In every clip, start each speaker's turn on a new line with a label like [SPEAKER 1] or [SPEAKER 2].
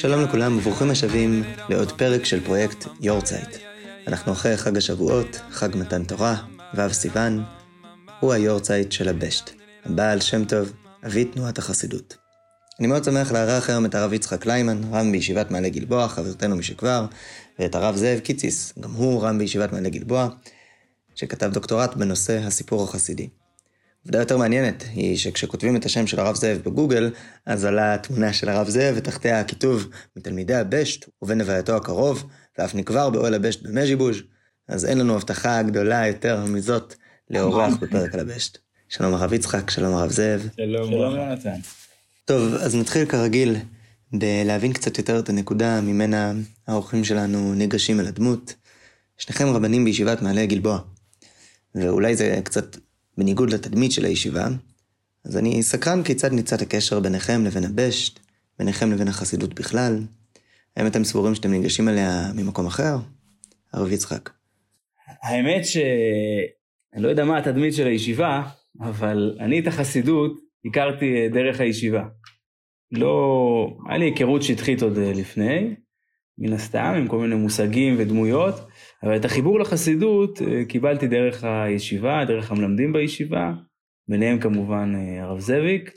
[SPEAKER 1] שלום לכולם וברוכים השבים לעוד פרק של פרויקט יורצייט. אנחנו אחרי חג השבועות, חג מתן תורה, ו' סיוון, הוא היורצייט של הבשט, הבעל שם טוב, אבי תנועת החסידות. אני מאוד שמח לארח היום את הרב יצחק קליימן, רב בישיבת מעלה גלבוע, חברתנו משכבר, ואת הרב זאב קיציס, גם הוא רב בישיבת מעלה גלבוע, שכתב דוקטורט בנושא הסיפור החסידי. עובדה יותר מעניינת היא שכשכותבים את השם של הרב זאב בגוגל, אז עלה תמונה של הרב זאב ותחתיה הכיתוב מתלמידי הבשט ובן הווייתו הקרוב, ואף נקבר באוהל הבשט במז'יבוז', אז אין לנו הבטחה גדולה יותר מזאת לאורח בפרק על הבשט. שלום הרב יצחק, שלום הרב זאב.
[SPEAKER 2] שלום, שלום יונתן.
[SPEAKER 1] טוב, אז נתחיל כרגיל בלהבין קצת יותר את הנקודה ממנה האורחים שלנו ניגשים אל הדמות. שניכם רבנים בישיבת מעלה גלבוע. ואולי זה קצת בניגוד לתדמית של הישיבה, אז אני סקרן כיצד ניצת הקשר ביניכם לבין הבשט, ביניכם לבין החסידות בכלל. האם אתם סבורים שאתם ניגשים אליה ממקום אחר? הרב יצחק.
[SPEAKER 2] האמת שאני לא יודע מה התדמית של הישיבה, אבל אני את החסידות הכרתי דרך הישיבה. לא, היה לי היכרות שטחית עוד לפני, מן הסתם, עם כל מיני מושגים ודמויות, אבל את החיבור לחסידות אה, קיבלתי דרך הישיבה, דרך המלמדים בישיבה, ביניהם כמובן אה, הרב זאביק.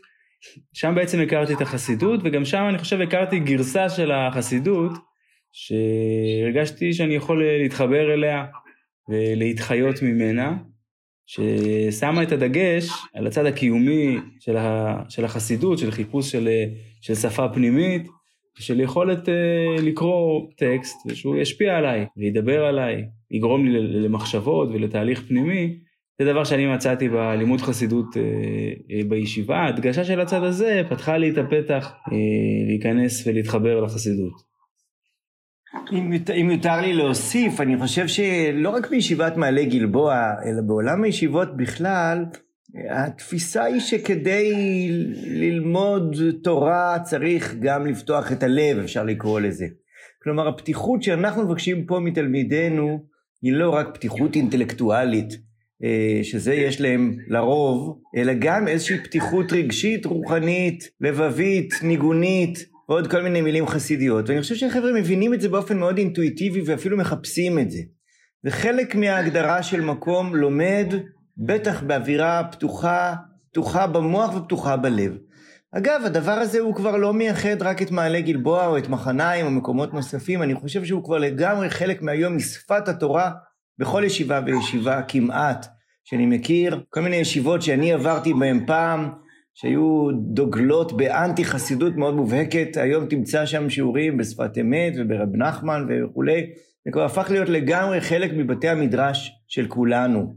[SPEAKER 2] שם בעצם הכרתי את החסידות, וגם שם אני חושב הכרתי גרסה של החסידות, שהרגשתי שאני יכול אה, להתחבר אליה ולהתחיות ממנה, ששמה את הדגש על הצד הקיומי של, החסידות, של חיפוש של, של שפה פנימית, של יכולת uh, לקרוא טקסט ושהוא ישפיע עליי וידבר עליי, יגרום לי למחשבות ולתהליך פנימי, זה דבר שאני מצאתי בלימוד חסידות uh, uh, בישיבה. ההדגשה של הצד הזה פתחה לי את הפתח uh, להיכנס ולהתחבר לחסידות.
[SPEAKER 3] אם, אם יותר לי להוסיף, אני חושב שלא רק בישיבת מעלה גלבוע, אלא בעולם הישיבות בכלל, התפיסה היא שכדי ללמוד תורה צריך גם לפתוח את הלב, אפשר לקרוא לזה. כלומר, הפתיחות שאנחנו מבקשים פה מתלמידינו היא לא רק פתיחות אינטלקטואלית, אה, שזה יש להם לרוב, אלא גם איזושהי פתיחות רגשית, רוחנית, לבבית, ניגונית, ועוד כל מיני מילים חסידיות. ואני חושב שהחבר'ה מבינים את זה באופן מאוד אינטואיטיבי ואפילו מחפשים את זה. זה חלק מההגדרה של מקום לומד בטח באווירה פתוחה, פתוחה במוח ופתוחה בלב. אגב, הדבר הזה הוא כבר לא מייחד רק את מעלה גלבוע או את מחניים או מקומות נוספים, אני חושב שהוא כבר לגמרי חלק מהיום משפת התורה בכל ישיבה וישיבה כמעט, שאני מכיר, כל מיני ישיבות שאני עברתי בהן פעם, שהיו דוגלות באנטי חסידות מאוד מובהקת, היום תמצא שם שיעורים בשפת אמת וברב נחמן וכולי, זה כבר הפך להיות לגמרי חלק מבתי המדרש של כולנו.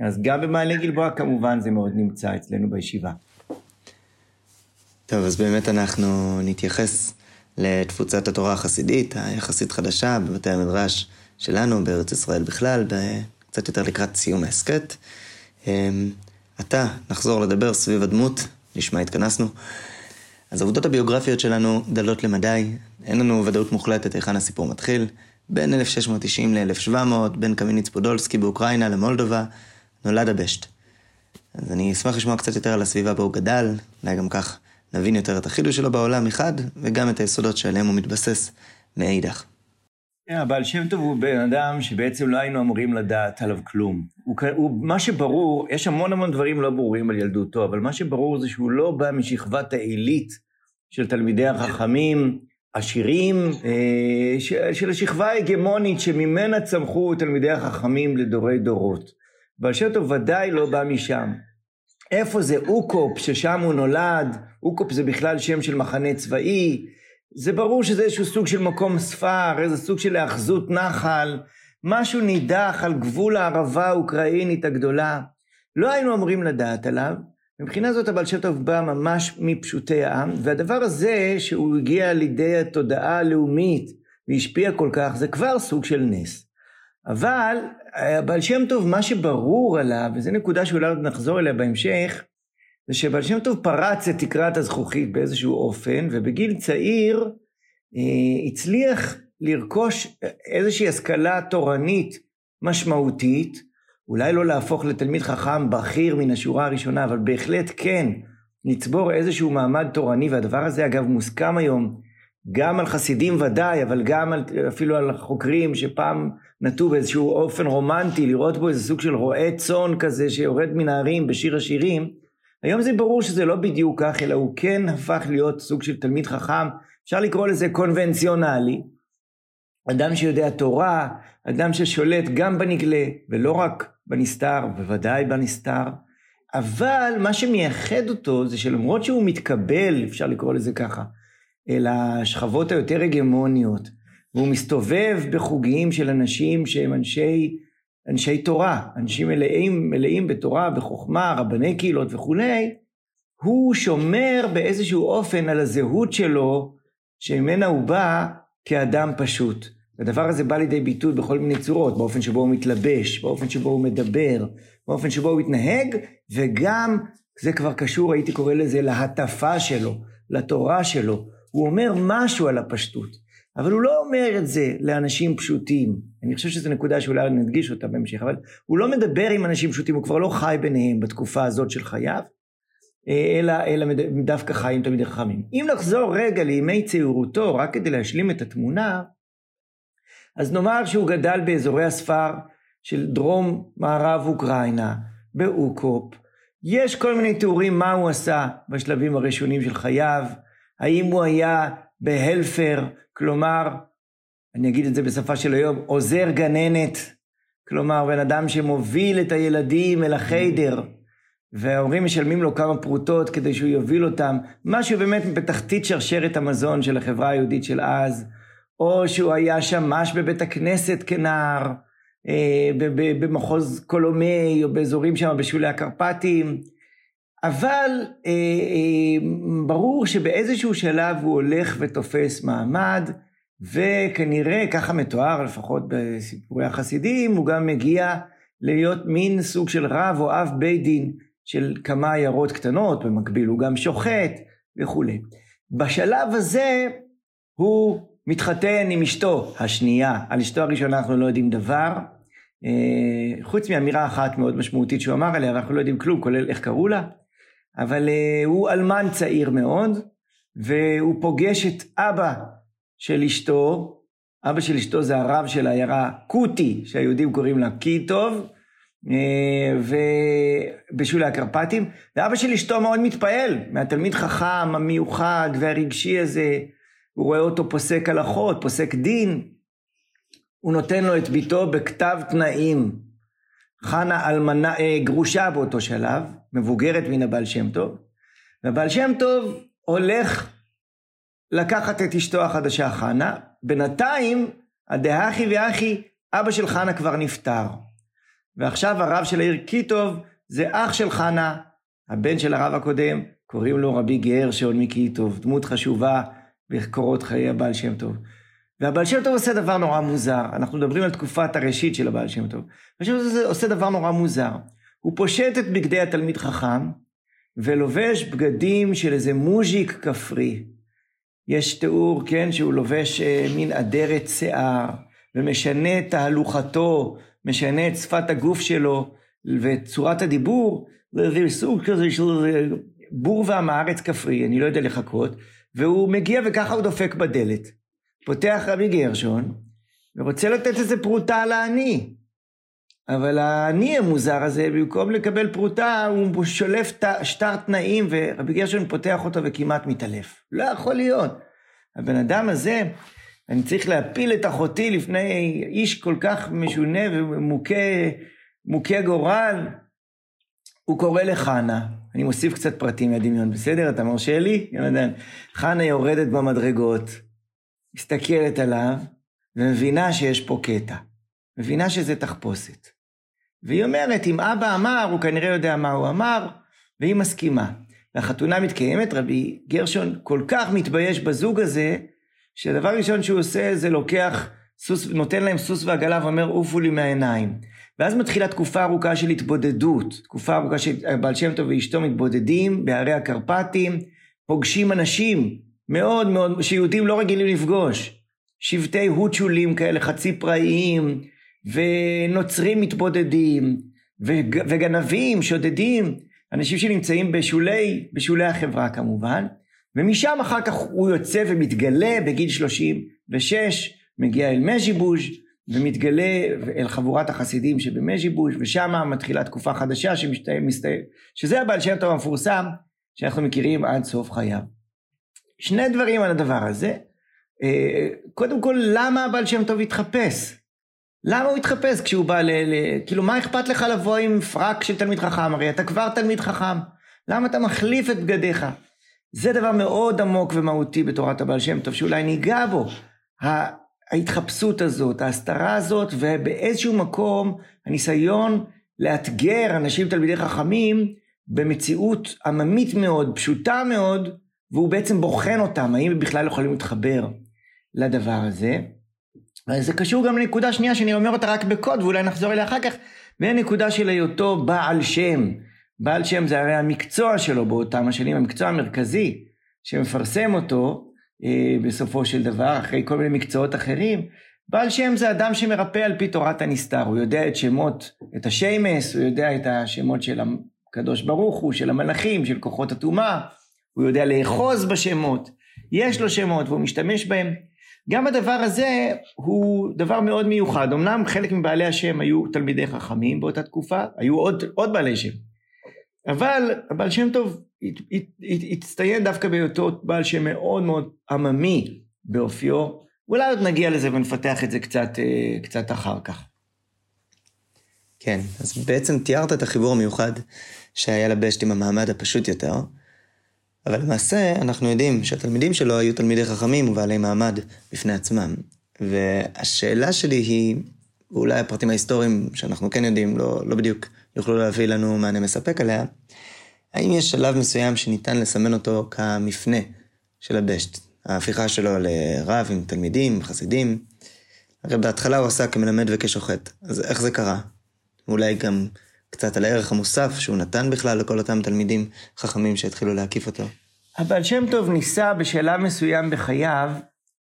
[SPEAKER 3] אז גם במעלה גלבוע כמובן זה מאוד נמצא אצלנו בישיבה.
[SPEAKER 1] טוב, אז באמת אנחנו נתייחס לתפוצת התורה החסידית, היחסית חדשה, בבתי המדרש שלנו, בארץ ישראל בכלל, קצת יותר לקראת סיום ההסכת. אמ, עתה נחזור לדבר סביב הדמות, לשמה התכנסנו. אז העובדות הביוגרפיות שלנו דלות למדי, אין לנו ודאות מוחלטת היכן הסיפור מתחיל. בין 1690 ל-1700, בין קמיניץ פודולסקי באוקראינה למולדובה, נולד הבשט. אז אני אשמח לשמוע קצת יותר על הסביבה בה הוא גדל, אולי גם כך נבין יותר את החידוש שלו בעולם מחד, וגם את היסודות שעליהם הוא מתבסס מאידך.
[SPEAKER 3] כן, הבעל שם טוב הוא בן אדם שבעצם לא היינו אמורים לדעת עליו כלום. הוא, הוא, מה שברור, יש המון המון דברים לא ברורים על ילדותו, אבל מה שברור זה שהוא לא בא משכבת העילית של תלמידי החכמים, עשירים, אה, של השכבה ההגמונית שממנה צמחו תלמידי החכמים לדורי דורות. בעל שם טוב ודאי לא בא משם. איפה זה אוקופ, ששם הוא נולד, אוקופ זה בכלל שם של מחנה צבאי, זה ברור שזה איזשהו סוג של מקום ספר, איזה סוג של היאחזות נחל, משהו נידח על גבול הערבה האוקראינית הגדולה. לא היינו אמורים לדעת עליו. מבחינה זאת הבעל שם טוב בא ממש מפשוטי העם, והדבר הזה שהוא הגיע לידי התודעה הלאומית והשפיע כל כך, זה כבר סוג של נס. אבל הבעל שם טוב, מה שברור עליו, וזו נקודה שאולי עוד נחזור אליה בהמשך, זה שבעל שם טוב פרץ את תקרת הזכוכית באיזשהו אופן, ובגיל צעיר אה, הצליח לרכוש איזושהי השכלה תורנית משמעותית, אולי לא להפוך לתלמיד חכם בכיר מן השורה הראשונה, אבל בהחלט כן לצבור איזשהו מעמד תורני, והדבר הזה אגב מוסכם היום גם על חסידים ודאי, אבל גם על, אפילו על חוקרים שפעם נטו באיזשהו אופן רומנטי, לראות בו איזה סוג של רועה צאן כזה שיורד מן ההרים בשיר השירים. היום זה ברור שזה לא בדיוק כך, אלא הוא כן הפך להיות סוג של תלמיד חכם, אפשר לקרוא לזה קונבנציונלי. אדם שיודע תורה, אדם ששולט גם בנגלה, ולא רק בנסתר, בוודאי בנסתר. אבל מה שמייחד אותו זה שלמרות שהוא מתקבל, אפשר לקרוא לזה ככה, אל השכבות היותר הגמוניות, והוא מסתובב בחוגים של אנשים שהם אנשי, אנשי תורה, אנשים מלאים, מלאים בתורה, בחוכמה, רבני קהילות וכולי, הוא שומר באיזשהו אופן על הזהות שלו, שממנה הוא בא כאדם פשוט. הדבר הזה בא לידי ביטוי בכל מיני צורות, באופן שבו הוא מתלבש, באופן שבו הוא מדבר, באופן שבו הוא מתנהג, וגם, זה כבר קשור, הייתי קורא לזה, להטפה שלו, לתורה שלו. הוא אומר משהו על הפשטות, אבל הוא לא אומר את זה לאנשים פשוטים. אני חושב שזו נקודה שאולי נדגיש אותה בהמשך, אבל הוא לא מדבר עם אנשים פשוטים, הוא כבר לא חי ביניהם בתקופה הזאת של חייו, אלא, אלא דווקא חי עם תלמידי חכמים. אם נחזור רגע לימי צעירותו, רק כדי להשלים את התמונה, אז נאמר שהוא גדל באזורי הספר של דרום מערב אוקראינה, באוקופ. יש כל מיני תיאורים מה הוא עשה בשלבים הראשונים של חייו, האם הוא היה בהלפר, כלומר, אני אגיד את זה בשפה של היום, עוזר גננת, כלומר, בן אדם שמוביל את הילדים אל החיידר, וההורים משלמים לו כמה פרוטות כדי שהוא יוביל אותם, משהו באמת בתחתית שרשרת המזון של החברה היהודית של אז, או שהוא היה שמש בבית הכנסת כנער, אה, במחוז קולומי, או באזורים שם בשולי הקרפטים, אבל אה, אה, ברור שבאיזשהו שלב הוא הולך ותופס מעמד, וכנראה, ככה מתואר לפחות בסיפורי החסידים, הוא גם מגיע להיות מין סוג של רב או אב בית דין של כמה עיירות קטנות, במקביל הוא גם שוחט וכולי. בשלב הזה הוא מתחתן עם אשתו השנייה, על אשתו הראשונה אנחנו לא יודעים דבר, אה, חוץ מאמירה אחת מאוד משמעותית שהוא אמר עליה, ואנחנו לא יודעים כלום, כולל איך קראו לה, אבל אה, הוא אלמן צעיר מאוד, והוא פוגש את אבא של אשתו, אבא של אשתו זה הרב של העיירה קוטי, שהיהודים קוראים לה קיטוב, אה, ובשולי הקרפטים, ואבא של אשתו מאוד מתפעל מהתלמיד חכם המיוחד והרגשי הזה, הוא רואה אותו פוסק הלכות, פוסק דין, הוא נותן לו את ביתו בכתב תנאים. חנה אלמנה, אה, גרושה באותו שלב, מבוגרת מן הבעל שם טוב, והבעל שם טוב הולך לקחת את אשתו החדשה חנה, בינתיים הדהכי ואחי, אבא של חנה כבר נפטר. ועכשיו הרב של העיר קיטוב זה אח של חנה, הבן של הרב הקודם, קוראים לו רבי גרשון מקיטוב, דמות חשובה בקורות חיי הבעל שם טוב. והבעל שם טוב עושה דבר נורא מוזר, אנחנו מדברים על תקופת הראשית של הבעל שם טוב. הבעל שם טוב עושה דבר נורא מוזר. הוא פושט את בגדי התלמיד חכם, ולובש בגדים של איזה מוז'יק כפרי. יש תיאור, כן, שהוא לובש אה, מין אדרת שיער, ומשנה את תהלוכתו, משנה את שפת הגוף שלו, ואת צורת הדיבור, זה סוג כזה של בור ועם הארץ כפרי, אני לא יודע לחכות, והוא מגיע וככה הוא דופק בדלת. פותח רבי גרשון, ורוצה לתת איזה פרוטה לעני. אבל העני המוזר הזה, במקום לקבל פרוטה, הוא שולף שטר תנאים, ורבי גרשון פותח אותו וכמעט מתעלף. לא יכול להיות. הבן אדם הזה, אני צריך להפיל את אחותי לפני איש כל כך משונה ומוכה גורל. הוא קורא לחנה, אני מוסיף קצת פרטים מהדמיון, בסדר? אתה מרשה לי? יונתן. חנה יורדת במדרגות, מסתכלת עליו, ומבינה שיש פה קטע. מבינה שזה תחפושת. והיא אומרת, אם אבא אמר, הוא כנראה יודע מה הוא אמר, והיא מסכימה. והחתונה מתקיימת, רבי גרשון כל כך מתבייש בזוג הזה, שהדבר ראשון שהוא עושה זה לוקח סוס, נותן להם סוס ועגלה ואומר עופו לי מהעיניים. ואז מתחילה תקופה ארוכה של התבודדות, תקופה ארוכה שבעל שם טוב ואשתו מתבודדים בהרי הקרפטים, פוגשים אנשים מאוד מאוד, שיהודים לא רגילים לפגוש, שבטי הוצ'ולים כאלה חצי פראיים, ונוצרים מתבודדים, וגנבים, שודדים, אנשים שנמצאים בשולי, בשולי החברה כמובן, ומשם אחר כך הוא יוצא ומתגלה בגיל 36, מגיע אל מז'יבוז' ומתגלה אל חבורת החסידים שבמז'יבוז' ושם מתחילה תקופה חדשה שמסתיים, שזה הבעל שם טוב המפורסם שאנחנו מכירים עד סוף חייו. שני דברים על הדבר הזה. אה, קודם כל, למה הבעל שם טוב התחפש? למה הוא התחפש כשהוא בא ל... ל... כאילו, מה אכפת לך לבוא עם פרק של תלמיד חכם? הרי אתה כבר תלמיד חכם. למה אתה מחליף את בגדיך? זה דבר מאוד עמוק ומהותי בתורת הבעל שם טוב, שאולי ניגע בו. ההתחפשות הזאת, ההסתרה הזאת, ובאיזשהו מקום הניסיון לאתגר אנשים תלמידי חכמים במציאות עממית מאוד, פשוטה מאוד, והוא בעצם בוחן אותם, האם הם בכלל יכולים להתחבר לדבר הזה. וזה קשור גם לנקודה שנייה שאני אומר אותה רק בקוד, ואולי נחזור אליה אחר כך, והנקודה של היותו בעל שם. בעל שם זה הרי המקצוע שלו באותם השנים, המקצוע המרכזי שמפרסם אותו אה, בסופו של דבר, אחרי כל מיני מקצועות אחרים. בעל שם זה אדם שמרפא על פי תורת הנסתר, הוא יודע את שמות, את השיימס, הוא יודע את השמות של הקדוש ברוך הוא, של המלאכים, של כוחות הטומאה, הוא יודע לאחוז בשמות, יש לו שמות והוא משתמש בהם. גם הדבר הזה הוא דבר מאוד מיוחד. אמנם חלק מבעלי השם היו תלמידי חכמים באותה תקופה, היו עוד, עוד בעלי שם. אבל הבעל שם טוב הצטיין דווקא בהיותו בעל שם מאוד מאוד עממי באופיו. אולי עוד נגיע לזה ונפתח את זה קצת, אה, קצת אחר כך.
[SPEAKER 1] כן, אז בעצם תיארת את החיבור המיוחד שהיה לבשט עם המעמד הפשוט יותר, אבל למעשה אנחנו יודעים שהתלמידים שלו היו תלמידי חכמים ובעלי מעמד בפני עצמם. והשאלה שלי היא, ואולי הפרטים ההיסטוריים שאנחנו כן יודעים לא, לא בדיוק יוכלו להביא לנו מענה מספק עליה, האם יש שלב מסוים שניתן לסמן אותו כמפנה של הבשט? ההפיכה שלו לרב עם תלמידים, חסידים. הרי בהתחלה הוא עשה כמלמד וכשוחט, אז איך זה קרה? אולי גם קצת על הערך המוסף שהוא נתן בכלל לכל אותם תלמידים חכמים שהתחילו להקיף אותו.
[SPEAKER 3] הבעל שם טוב ניסה בשלב מסוים בחייו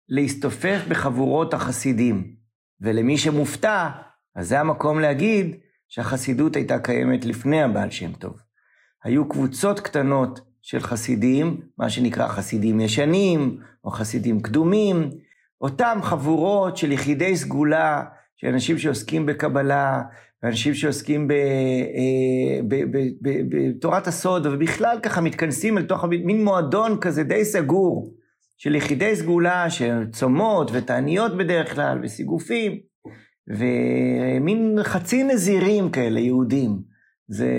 [SPEAKER 3] להסתופף בחבורות החסידים. ולמי שמופתע, אז זה המקום להגיד שהחסידות הייתה קיימת לפני הבעל שם טוב. היו קבוצות קטנות של חסידים, מה שנקרא חסידים ישנים, או חסידים קדומים, אותם חבורות של יחידי סגולה, של אנשים שעוסקים בקבלה, ואנשים שעוסקים אה, בתורת הסוד, ובכלל ככה מתכנסים אל תוך מין מועדון כזה די סגור, של יחידי סגולה, של צומות ותעניות בדרך כלל, וסיגופים, ומין חצי נזירים כאלה, יהודים. זה,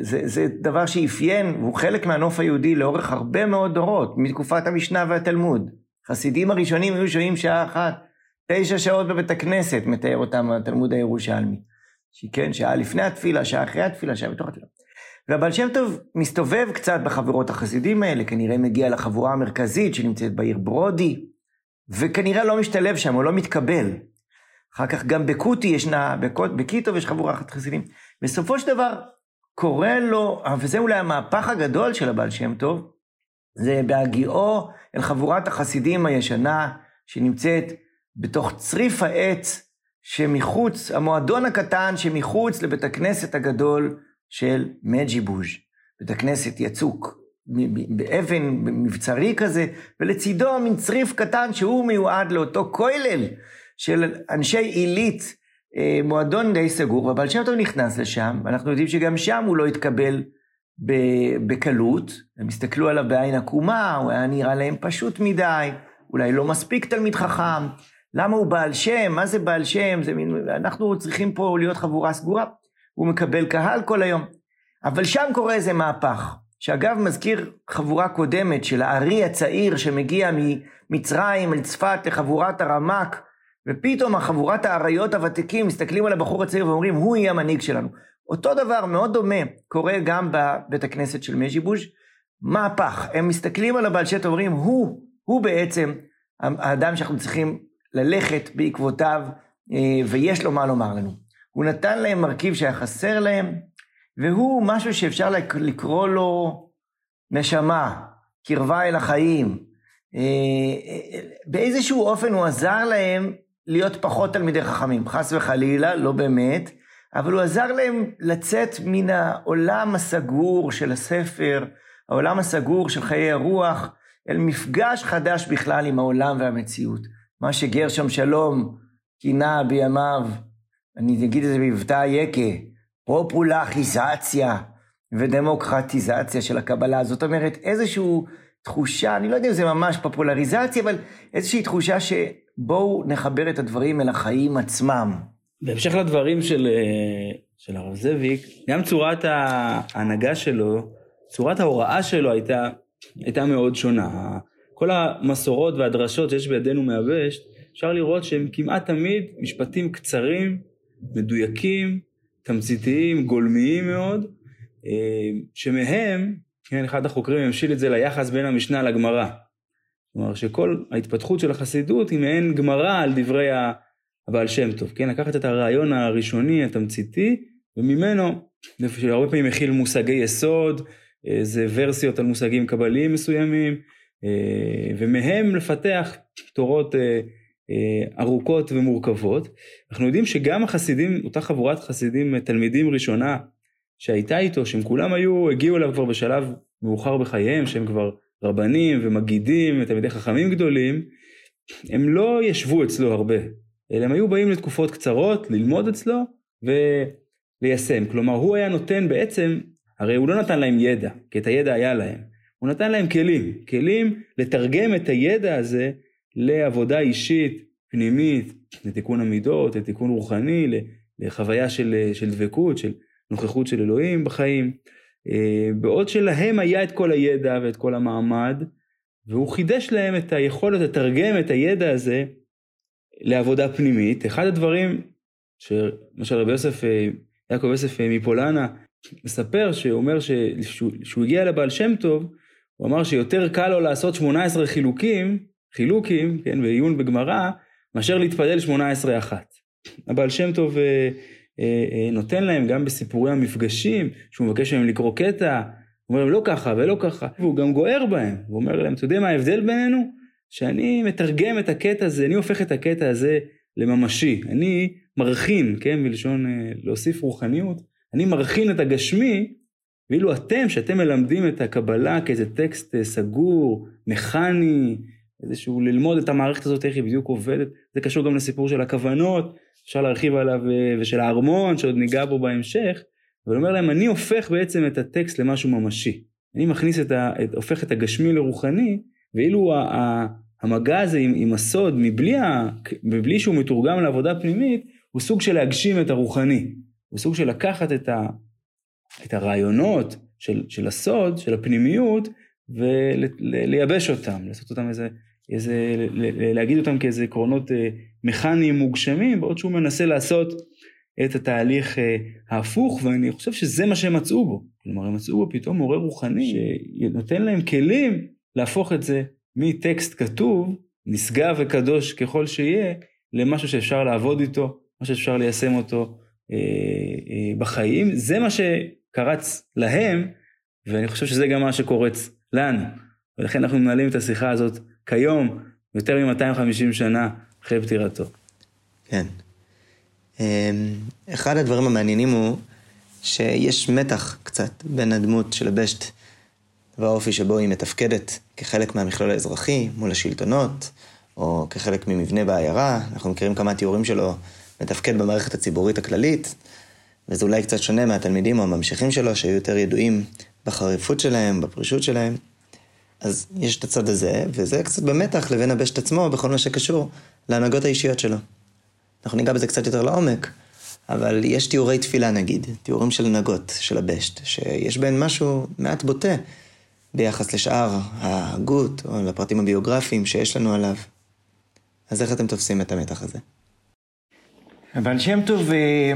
[SPEAKER 3] זה, זה דבר שאפיין, והוא חלק מהנוף היהודי לאורך הרבה מאוד דורות, מתקופת המשנה והתלמוד. חסידים הראשונים היו שוהים שעה אחת, תשע שעות בבית הכנסת, מתאר אותם התלמוד הירושלמי. שכן, שעה לפני התפילה, שעה אחרי התפילה, שעה בתוך התפילה. והבעל שם טוב מסתובב קצת בחבורות החסידים האלה, כנראה מגיע לחבורה המרכזית שנמצאת בעיר ברודי, וכנראה לא משתלב שם, או לא מתקבל. אחר כך גם בקוטי ישנה, בקיטוב יש חבורה חסידים. בסופו של דבר, קורה לו, וזה אולי המהפך הגדול של הבעל שם טוב, זה בהגיעו אל חבורת החסידים הישנה, שנמצאת בתוך צריף העץ שמחוץ, המועדון הקטן שמחוץ לבית הכנסת הגדול של מג'יבוז', בית הכנסת יצוק, באבן מבצרי כזה, ולצידו מין צריף קטן שהוא מיועד לאותו כולל של אנשי עילית, אה, מועדון די סגור, אבל שם טוב נכנס לשם, ואנחנו יודעים שגם שם הוא לא התקבל בקלות, הם הסתכלו עליו בעין עקומה, הוא היה נראה להם פשוט מדי, אולי לא מספיק תלמיד חכם, למה הוא בעל שם? מה זה בעל שם? זה מין, אנחנו צריכים פה להיות חבורה סגורה. הוא מקבל קהל כל היום. אבל שם קורה איזה מהפך, שאגב מזכיר חבורה קודמת של הארי הצעיר שמגיע ממצרים אל צפת לחבורת הרמק, ופתאום החבורת האריות הוותיקים מסתכלים על הבחור הצעיר ואומרים, הוא יהיה המנהיג שלנו. אותו דבר מאוד דומה קורה גם בבית הכנסת של מז'יבוז', מהפך. הם מסתכלים על הבעל שט ואומרים, הוא, הוא בעצם האדם שאנחנו צריכים ללכת בעקבותיו, אה, ויש לו מה לומר לנו. הוא נתן להם מרכיב שהיה חסר להם, והוא משהו שאפשר לקרוא לו נשמה, קרבה אל החיים. אה, אה, באיזשהו אופן הוא עזר להם להיות פחות תלמידי חכמים, חס וחלילה, לא באמת, אבל הוא עזר להם לצאת מן העולם הסגור של הספר, העולם הסגור של חיי הרוח, אל מפגש חדש בכלל עם העולם והמציאות. מה שגרשם שלום כינה בימיו, אני אגיד את זה במבטא יקה, פופולחיזציה ודמוקרטיזציה של הקבלה. זאת אומרת, איזושהי תחושה, אני לא יודע אם זה ממש פופולריזציה, אבל איזושהי תחושה שבואו נחבר את הדברים אל החיים עצמם.
[SPEAKER 2] בהמשך לדברים של, אה, של הרב זאביק, גם צורת ההנהגה שלו, צורת ההוראה שלו הייתה, הייתה מאוד שונה. כל המסורות והדרשות שיש בידינו מהבשט, אפשר לראות שהם כמעט תמיד משפטים קצרים, מדויקים, תמציתיים, גולמיים מאוד, אה, שמהם, כן, אחד החוקרים המשיל את זה ליחס בין המשנה לגמרא. כלומר שכל ההתפתחות של החסידות היא מעין גמרא על דברי הבעל שם טוב, כן, לקחת את הרעיון הראשוני, התמציתי, וממנו, שהרבה פעמים מכיל מושגי יסוד, זה ורסיות על מושגים קבליים מסוימים, ומהם לפתח תורות אה, אה, ארוכות ומורכבות. אנחנו יודעים שגם החסידים, אותה חבורת חסידים, תלמידים ראשונה שהייתה איתו, שהם כולם היו, הגיעו אליו כבר בשלב מאוחר בחייהם, שהם כבר רבנים ומגידים, תלמידי חכמים גדולים, הם לא ישבו אצלו הרבה, אלא הם היו באים לתקופות קצרות, ללמוד אצלו וליישם. כלומר, הוא היה נותן בעצם, הרי הוא לא נתן להם ידע, כי את הידע היה להם. הוא נתן להם כלים, כלים לתרגם את הידע הזה לעבודה אישית, פנימית, לתיקון המידות, לתיקון רוחני, לחוויה של, של דבקות, של נוכחות של אלוהים בחיים. אה, בעוד שלהם היה את כל הידע ואת כל המעמד, והוא חידש להם את היכולת לתרגם את הידע הזה לעבודה פנימית. אחד הדברים שלמשל רבי יוסף, אה, יעקב יוסף אה, מפולנה, מספר שהוא אומר שהוא הגיע לבעל שם טוב, הוא אמר שיותר קל לו לעשות 18 חילוקים, חילוקים, כן, בעיון בגמרא, מאשר להתפלל 18 אחת. הבעל שם טוב אה, אה, אה, נותן להם גם בסיפורי המפגשים, שהוא מבקש מהם לקרוא קטע, הוא אומר להם לא ככה ולא ככה, והוא גם גוער בהם, הוא אומר להם, אתה יודע מה ההבדל בינינו? שאני מתרגם את הקטע הזה, אני הופך את הקטע הזה לממשי, אני מרכין, כן, מלשון אה, להוסיף רוחניות, אני מרכין את הגשמי ואילו אתם, שאתם מלמדים את הקבלה כאיזה טקסט אה, סגור, מכני, איזשהו ללמוד את המערכת הזאת, איך היא בדיוק עובדת, זה קשור גם לסיפור של הכוונות, אפשר להרחיב עליו, אה, ושל הארמון, שעוד ניגע בו בהמשך, אבל אומר להם, אני הופך בעצם את הטקסט למשהו ממשי. אני מכניס את ה... את, הופך את הגשמי לרוחני, ואילו ה, ה, המגע הזה עם, עם הסוד, מבלי, ה, מבלי שהוא מתורגם לעבודה פנימית, הוא סוג של להגשים את הרוחני. הוא סוג של לקחת את, ה, את הרעיונות של, של הסוד, של הפנימיות, ולייבש אותם, לעשות אותם איזה, איזה, להגיד אותם כאיזה עקרונות אה, מכניים מוגשמים, בעוד שהוא מנסה לעשות את התהליך אה, ההפוך, ואני חושב שזה מה שהם מצאו בו. כלומר, הם מצאו בו פתאום מורה רוחני, שנותן להם כלים להפוך את זה מטקסט כתוב, נשגב וקדוש ככל שיהיה, למשהו שאפשר לעבוד איתו, משהו שאפשר ליישם אותו אה, אה, בחיים. זה מה שקרץ להם, ואני חושב שזה גם מה שקורץ לנו. ולכן אנחנו מנהלים את השיחה הזאת כיום, יותר מ-250 שנה אחרי פטירתו.
[SPEAKER 1] כן. אמ, אחד הדברים המעניינים הוא שיש מתח קצת בין הדמות של הבשט והאופי שבו היא מתפקדת כחלק מהמכלול האזרחי מול השלטונות, או כחלק ממבנה בעיירה. אנחנו מכירים כמה תיאורים שלו מתפקד במערכת הציבורית הכללית, וזה אולי קצת שונה מהתלמידים או הממשיכים שלו, שהיו יותר ידועים בחריפות שלהם, בפרישות שלהם. אז יש את הצד הזה, וזה קצת במתח לבין הבשט עצמו בכל מה שקשור להנהגות האישיות שלו. אנחנו ניגע בזה קצת יותר לעומק, אבל יש תיאורי תפילה נגיד, תיאורים של הנהגות של הבשט, שיש בהן משהו מעט בוטה ביחס לשאר ההגות או לפרטים הביוגרפיים שיש לנו עליו. אז איך אתם תופסים את המתח הזה?
[SPEAKER 3] אבל שם טוב אה,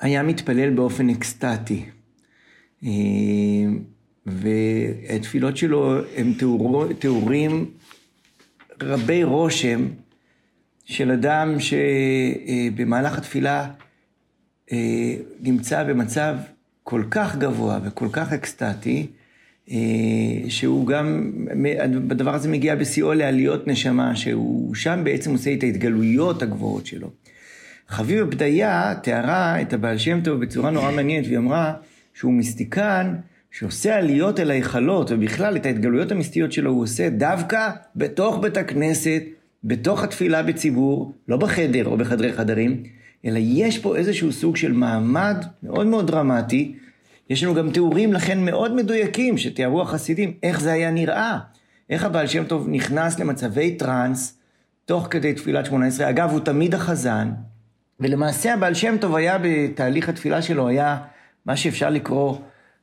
[SPEAKER 3] היה מתפלל באופן אקסטטי. אה, והתפילות שלו הם תיאור, תיאורים רבי רושם של אדם שבמהלך התפילה אה, נמצא במצב כל כך גבוה וכל כך אקסטטי, אה, שהוא גם, בדבר הזה מגיע בשיאו לעליות נשמה, שהוא שם בעצם עושה את ההתגלויות הגבוהות שלו. חביבה בדיה תיארה את הבעל שם טוב בצורה נורא מעניינת, והיא אמרה שהוא מיסטיקן שעושה עליות אל ההיכלות, ובכלל את ההתגלויות המיסטיות שלו הוא עושה דווקא בתוך בית הכנסת, בתוך התפילה בציבור, לא בחדר או בחדרי חדרים, אלא יש פה איזשהו סוג של מעמד מאוד מאוד דרמטי. יש לנו גם תיאורים לכן מאוד מדויקים שתיארו החסידים, איך זה היה נראה, איך הבעל שם טוב נכנס למצבי טראנס תוך כדי תפילת שמונה עשרה. אגב, הוא תמיד החזן, ולמעשה הבעל שם טוב היה בתהליך התפילה שלו, היה מה שאפשר לקרוא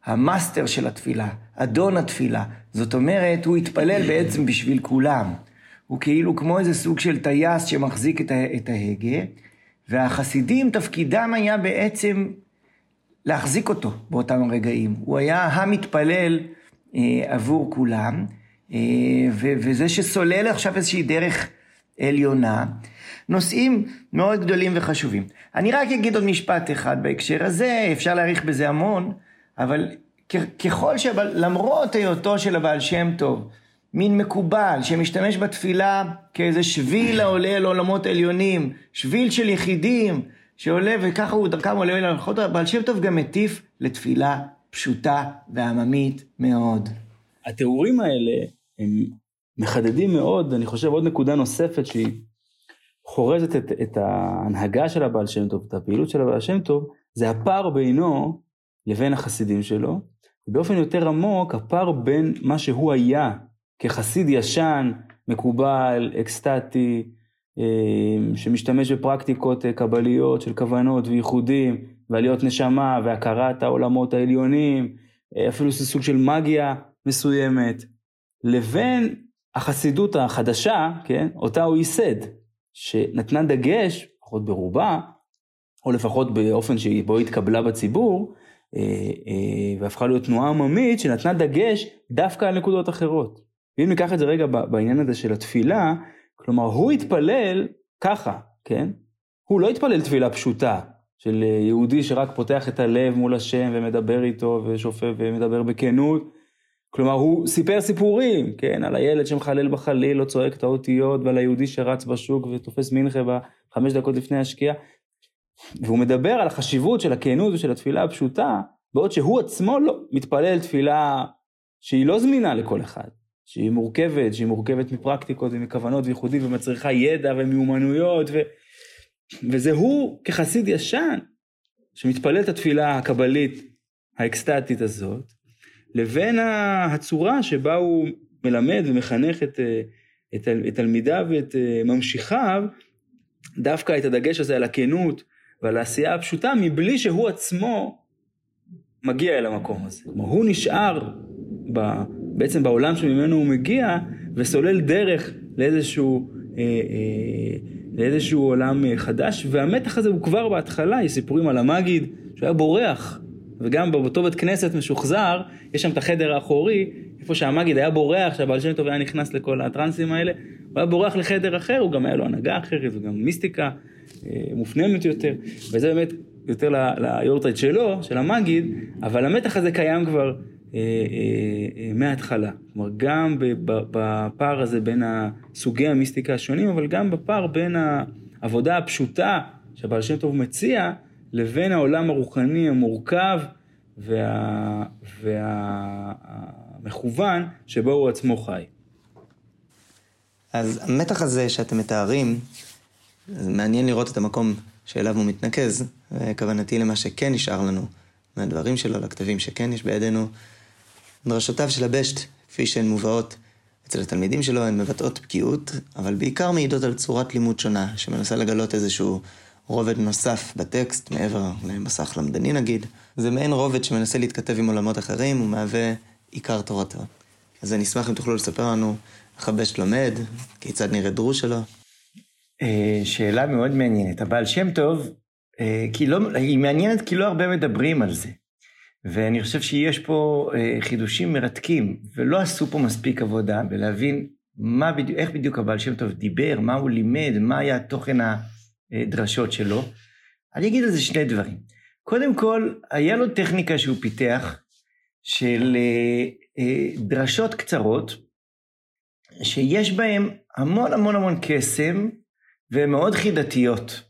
[SPEAKER 3] המאסטר של התפילה, אדון התפילה. זאת אומרת, הוא התפלל בעצם בשביל כולם. הוא כאילו כמו איזה סוג של טייס שמחזיק את ההגה, והחסידים, תפקידם היה בעצם להחזיק אותו באותם הרגעים. הוא היה המתפלל אה, עבור כולם, אה, ו- וזה שסולל עכשיו איזושהי דרך עליונה. נושאים מאוד גדולים וחשובים. אני רק אגיד עוד משפט אחד בהקשר הזה, אפשר להעריך בזה המון, אבל ככל שלמרות היותו של הבעל שם טוב, מין מקובל שמשתמש בתפילה כאיזה שביל העולה לעולמות עליונים, שביל של יחידים שעולה וככה הוא דרכם עולה להלכות, הבעל שם טוב גם מטיף לתפילה פשוטה ועממית מאוד.
[SPEAKER 2] התיאורים האלה הם מחדדים מאוד, אני חושב עוד נקודה נוספת שהיא חורזת את, את ההנהגה של הבעל שם טוב, את הפעילות של הבעל שם טוב, זה הפער בינו לבין החסידים שלו, ובאופן יותר עמוק הפער בין מה שהוא היה כחסיד ישן, מקובל, אקסטטי, אה, שמשתמש בפרקטיקות אה, קבליות של כוונות וייחודים ועליות נשמה והכרת העולמות העליונים, אה, אפילו סוג של מגיה מסוימת, לבין החסידות החדשה, כן, אותה הוא ייסד, שנתנה דגש, לפחות ברובה, או לפחות באופן שבו התקבלה בציבור, והפכה להיות תנועה עממית שנתנה דגש דווקא על נקודות אחרות. ואם ניקח את זה רגע בעניין הזה של התפילה, כלומר הוא התפלל ככה, כן? הוא לא התפלל תפילה פשוטה של אה, יהודי שרק פותח את הלב מול השם ומדבר איתו ושופט ומדבר בכנות. כלומר הוא סיפר סיפורים, כן? על הילד שמחלל בחליל, לא צועק את האותיות, ועל היהודי שרץ בשוק ותופס מנחה בחמש דקות לפני השקיעה. והוא מדבר על החשיבות של הכנות ושל התפילה הפשוטה, בעוד שהוא עצמו לא מתפלל תפילה שהיא לא זמינה לכל אחד. שהיא מורכבת, שהיא מורכבת מפרקטיקות ומכוונות וייחודית ומצריכה ידע ומיומנויות, ו... וזה הוא כחסיד ישן, שמתפלל את התפילה הקבלית האקסטטית הזאת, לבין הצורה שבה הוא מלמד ומחנך את, את, את תלמידיו ואת ממשיכיו, דווקא את הדגש הזה על הכנות ועל העשייה הפשוטה, מבלי שהוא עצמו מגיע אל המקום הזה. כלומר, הוא נשאר ב... בעצם בעולם שממנו הוא מגיע, וסולל דרך לאיזשהו, אה, אה, לאיזשהו עולם אה, חדש, והמתח הזה הוא כבר בהתחלה, יש סיפורים על המגיד, שהוא היה בורח, וגם באותו בית כנסת משוחזר, יש שם את החדר האחורי, איפה שהמגיד היה בורח, שהבעל שם טוב היה נכנס לכל הטרנסים האלה, הוא היה בורח לחדר אחר, הוא גם היה לו הנהגה אחרת, וגם מיסטיקה אה, מופנמת יותר, וזה באמת יותר ליורטייט שלו, של המגיד, אבל המתח הזה קיים כבר אה, אה, אה, מההתחלה. כלומר, גם בפער הזה בין סוגי המיסטיקה השונים, אבל גם בפער בין העבודה הפשוטה שהבעל שם טוב מציע, לבין העולם הרוחני המורכב וה... והמכוון שבו הוא עצמו חי.
[SPEAKER 1] אז המתח הזה שאתם מתארים, זה מעניין לראות את המקום שאליו הוא מתנקז, וכוונתי למה שכן נשאר לנו מהדברים שלו, לכתבים שכן יש בידינו. דרשותיו של הבשט, כפי שהן מובאות אצל התלמידים שלו, הן מבטאות בקיאות, אבל בעיקר מעידות על צורת לימוד שונה, שמנסה לגלות איזשהו רובד נוסף בטקסט, מעבר למסך למדני נגיד. זה מעין רובד שמנסה להתכתב עם עולמות אחרים, ומהווה עיקר תורתו. אז אני אשמח אם תוכלו לספר לנו איך הבשט לומד, כיצד נראה דרוש שלו.
[SPEAKER 3] אה, שאלה מאוד מעניינת. הבעל שם טוב, אה, כי לא, היא מעניינת כי לא הרבה מדברים על זה. ואני חושב שיש פה אה, חידושים מרתקים, ולא עשו פה מספיק עבודה בלהבין מה בדיוק, איך בדיוק הבעל שם טוב דיבר, מה הוא לימד, מה היה תוכן הדרשות שלו. אני אגיד על זה שני דברים. קודם כל, היה לו טכניקה שהוא פיתח של אה, אה, דרשות קצרות, שיש בהן המון המון המון קסם, והן מאוד חידתיות.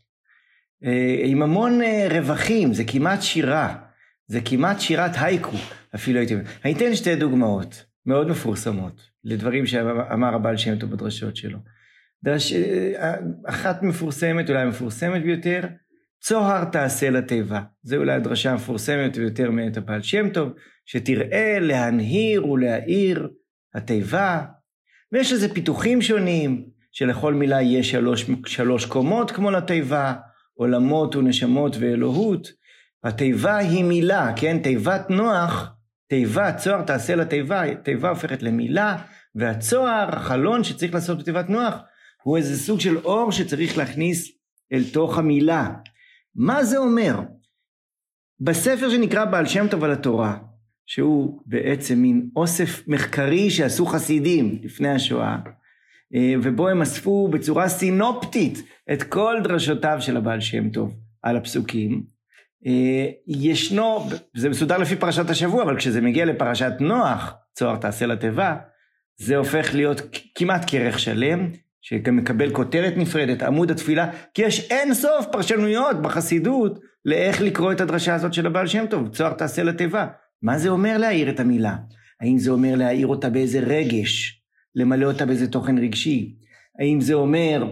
[SPEAKER 3] עם המון רווחים, זה כמעט שירה. זה כמעט שירת הייקו, אפילו הייתי אומר. אני אתן שתי דוגמאות מאוד מפורסמות לדברים שאמר הבעל שם טוב בדרשות שלו. דרש, אחת מפורסמת, אולי המפורסמת ביותר, צוהר תעשה לתיבה. זו אולי הדרשה המפורסמת ביותר מאת הבעל שם טוב, שתראה להנהיר ולהאיר התיבה. ויש לזה פיתוחים שונים, שלכל מילה יש שלוש, שלוש קומות כמו לתיבה, עולמות ונשמות ואלוהות. התיבה היא מילה, כן? תיבת נוח, תיבה, צוהר תעשה לתיבה, תיבה הופכת למילה, והצוהר, החלון שצריך לעשות בתיבת נוח, הוא איזה סוג של אור שצריך להכניס אל תוך המילה. מה זה אומר? בספר שנקרא בעל שם טוב על התורה, שהוא בעצם מין אוסף מחקרי שעשו חסידים לפני השואה, אה, ובו הם אספו בצורה סינופטית את כל דרשותיו של הבעל שם טוב על הפסוקים. אה, ישנו, זה מסודר לפי פרשת השבוע, אבל כשזה מגיע לפרשת נוח, צוהר תעשה לתיבה, זה הופך להיות כמעט כרך שלם, שגם מקבל כותרת נפרדת, עמוד התפילה, כי יש אין סוף פרשנויות בחסידות לאיך לקרוא את הדרשה הזאת של הבעל שם טוב, צוהר תעשה לתיבה. מה זה אומר להעיר את המילה? האם זה אומר להעיר אותה באיזה רגש? למלא אותה באיזה תוכן רגשי? האם זה אומר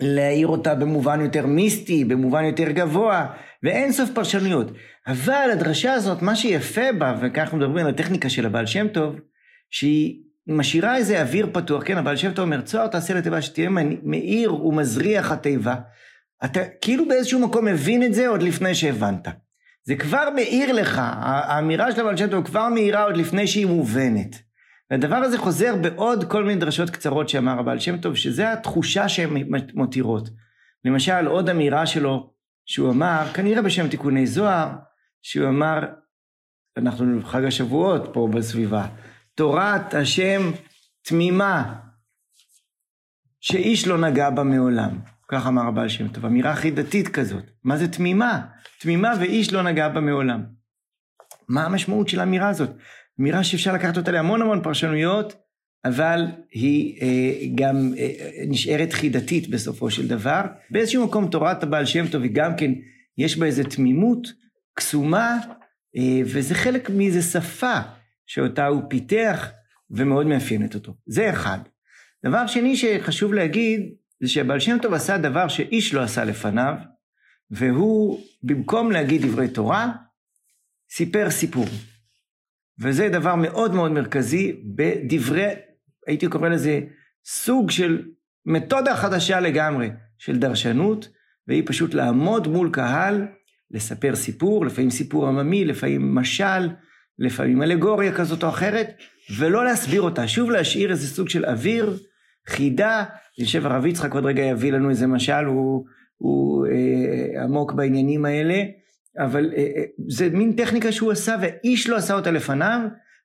[SPEAKER 3] להעיר אותה במובן יותר מיסטי, במובן יותר גבוה, ואין סוף פרשנויות. אבל הדרשה הזאת, מה שיפה בה, וכך מדברים על הטכניקה של הבעל שם טוב, שהיא משאירה איזה אוויר פתוח, כן, שם טוב אומר, צוהר תעשה לתיבה שתהיה מאיר ומזריח התיבה. אתה כאילו באיזשהו מקום מבין את זה עוד לפני שהבנת. זה כבר מאיר לך, האמירה של הבעל שם טוב כבר מאירה עוד לפני שהיא מובנת. והדבר הזה חוזר בעוד כל מיני דרשות קצרות שאמר הבעל שם טוב, שזה התחושה שהן מותירות. למשל, עוד אמירה שלו, שהוא אמר, כנראה בשם תיקוני זוהר, שהוא אמר, אנחנו חג השבועות פה בסביבה, תורת השם תמימה, שאיש לא נגע בה מעולם. כך אמר הבעל שם טוב, אמירה חידתית כזאת. מה זה תמימה? תמימה ואיש לא נגע בה מעולם. מה המשמעות של האמירה הזאת? אמירה שאפשר לקחת אותה להמון המון פרשנויות, אבל היא אה, גם אה, נשארת חידתית בסופו של דבר. באיזשהו מקום תורת הבעל שם טוב היא גם כן, יש בה איזו תמימות קסומה, אה, וזה חלק מאיזו שפה שאותה הוא פיתח ומאוד מאפיינת אותו. זה אחד. דבר שני שחשוב להגיד, זה שהבעל שם טוב עשה דבר שאיש לא עשה לפניו, והוא, במקום להגיד דברי תורה, סיפר סיפור. וזה דבר מאוד מאוד מרכזי בדברי, הייתי קורא לזה סוג של מתודה חדשה לגמרי של דרשנות, והיא פשוט לעמוד מול קהל, לספר סיפור, לפעמים סיפור עממי, לפעמים משל, לפעמים אלגוריה כזאת או אחרת, ולא להסביר אותה, שוב להשאיר איזה סוג של אוויר, חידה, אני חושב הרב יצחק עוד רגע יביא לנו איזה משל, הוא, הוא אה, עמוק בעניינים האלה, אבל אה, אה, זה מין טכניקה שהוא עשה ואיש לא עשה אותה לפניו,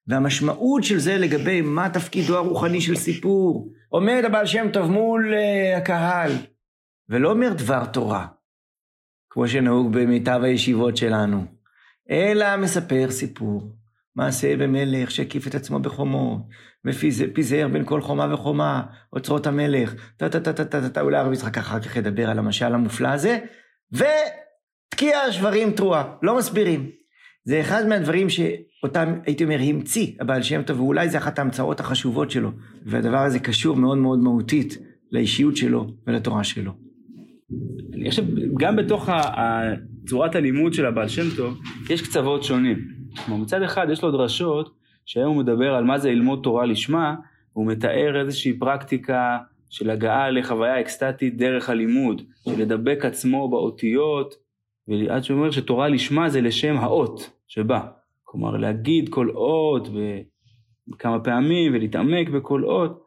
[SPEAKER 3] והמשמעות של זה לגבי מה תפקידו הרוחני של סיפור. עומד הבעל שם טוב מול אה, הקהל, ולא אומר דבר תורה, כמו שנהוג במיטב הישיבות שלנו, אלא מספר סיפור. מעשה במלך שהקיף את עצמו בחומו, ופיזר בין כל חומה וחומה, אוצרות המלך, טה טה טה טה טה טה, אולי הרב יצחק אחר כך ידבר על המשל המופלא הזה, ו... תקיע שברים תרועה, לא מסבירים. זה אחד מהדברים שאותם, הייתי אומר, המציא הבעל שם טוב, ואולי זה אחת ההמצאות החשובות שלו, והדבר הזה קשור מאוד מאוד מהותית לאישיות שלו ולתורה שלו.
[SPEAKER 2] אני חושב, גם בתוך צורת הלימוד של הבעל שם טוב, יש קצוות שונים. כלומר, מצד אחד יש לו דרשות, שהיום הוא מדבר על מה זה ללמוד תורה לשמה, והוא מתאר איזושהי פרקטיקה של הגעה לחוויה אקסטטית דרך הלימוד, של לדבק עצמו באותיות, ועד שהוא אומר שתורה לשמה זה לשם האות שבא. כלומר, להגיד כל אות כמה פעמים ולהתעמק בכל אות.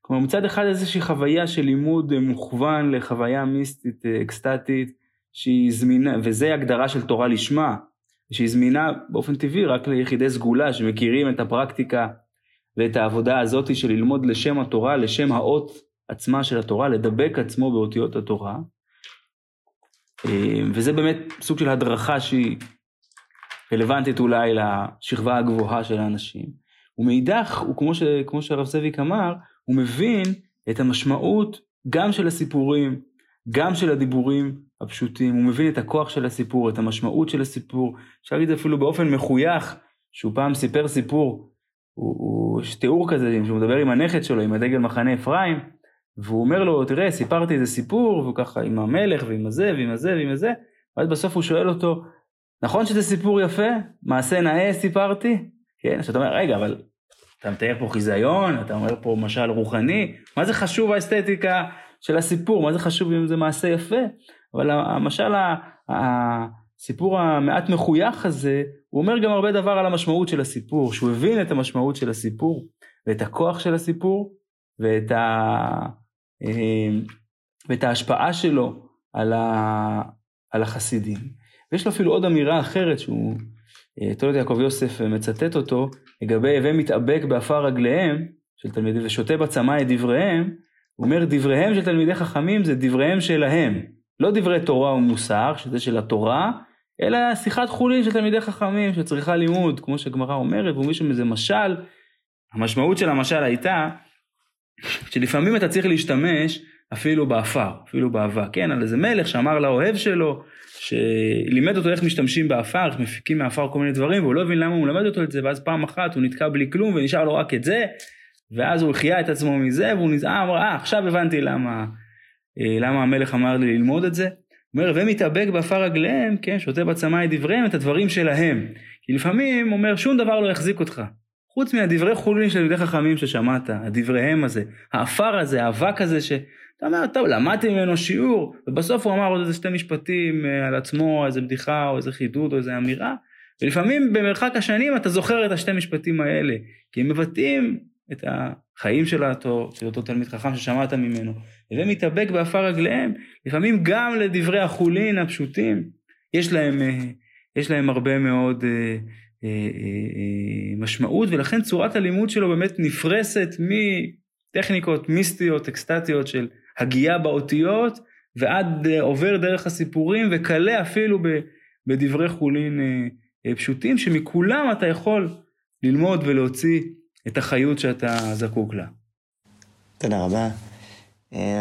[SPEAKER 2] כלומר, מצד אחד איזושהי חוויה של לימוד מוכוון לחוויה מיסטית, אקסטטית, שהיא זמינה, וזה הגדרה של תורה לשמה, שהיא זמינה באופן טבעי רק ליחידי סגולה שמכירים את הפרקטיקה ואת העבודה הזאת של ללמוד לשם התורה, לשם האות עצמה של התורה, לדבק עצמו באותיות התורה. אה, וזה באמת סוג של הדרכה שהיא רלוונטית אולי לשכבה הגבוהה של האנשים. ומאידך, הוא כמו, ש, כמו שהרב זאביק אמר, הוא מבין את המשמעות גם של הסיפורים, גם של הדיבורים הפשוטים, הוא מבין את הכוח של הסיפור, את המשמעות של הסיפור, אפשר להגיד אפילו באופן מחוייך, שהוא פעם סיפר סיפור, הוא, הוא, יש תיאור כזה, שהוא מדבר עם הנכד שלו, עם הדגל מחנה אפרים, והוא אומר לו, תראה, סיפרתי איזה סיפור, והוא ככה עם המלך ועם הזה ועם הזה ועם הזה, ואז בסוף הוא שואל אותו, נכון שזה סיפור יפה? מעשה נאה סיפרתי? כן, אז אתה אומר, רגע, אבל אתה מתאר פה חיזיון, אתה אומר פה משל רוחני, מה זה חשוב האסתטיקה של הסיפור, מה זה חשוב אם זה מעשה יפה? אבל המשל, הסיפור המעט מחוייך הזה, הוא אומר גם הרבה דבר על המשמעות של הסיפור, שהוא הבין את המשמעות של הסיפור, ואת הכוח של הסיפור, ואת, ה, אה, ואת ההשפעה שלו על, ה, על החסידים. ויש לו אפילו עוד אמירה אחרת שהוא, אה, תולדות יעקב יוסף מצטט אותו, לגבי הווי מתאבק באפר רגליהם של תלמידים ושותה בצמא את דבריהם, הוא אומר דבריהם של תלמידי חכמים זה דבריהם שלהם, לא דברי תורה ומוסר, שזה של התורה, אלא שיחת חולין של תלמידי חכמים שצריכה לימוד, כמו שגמרא אומרת, והוא מושל מזה משל, המשמעות של המשל הייתה שלפעמים אתה צריך להשתמש אפילו באפר, אפילו באבק, כן, על איזה מלך שאמר לאוהב שלו, שלימד אותו איך משתמשים באפר, איך מפיקים מהאפר כל מיני דברים, והוא לא הבין למה הוא מלמד אותו את זה, ואז פעם אחת הוא נתקע בלי כלום ונשאר לו רק את זה, ואז הוא החיה את עצמו מזה, והוא נזכר, אמר, אה, עכשיו הבנתי למה, אה, למה המלך אמר לי ללמוד את זה. הוא אומר, ומתאבק באפר רגליהם, כן, שותה בצמא את דבריהם, את הדברים שלהם. כי לפעמים, אומר, שום דבר לא יחזיק אותך. חוץ מהדברי חולין של תלמידי חכמים ששמעת, הדבריהם הזה, האפר הזה, האבק הזה, ש... אתה אומר, טוב, למדתי ממנו שיעור, ובסוף הוא אמר עוד איזה שתי משפטים אה, על עצמו, איזה בדיחה, או איזה חידוד, או איזה אמירה, ולפעמים במרחק השנים אתה זוכר את השתי משפטים האלה, כי הם מבטאים את החיים של אותו, של אותו תלמיד חכם ששמעת ממנו, ומתאבק באפר רגליהם, לפעמים גם לדברי החולין הפשוטים, יש להם, אה, יש להם הרבה מאוד אה, משמעות, ולכן צורת הלימוד שלו באמת נפרסת מטכניקות מיסטיות, אקסטטיות של הגייה באותיות, ועד אה, עובר דרך הסיפורים, וכלה אפילו בדברי חולין אה, אה, פשוטים, שמכולם אתה יכול ללמוד ולהוציא את החיות שאתה זקוק לה.
[SPEAKER 1] תודה רבה.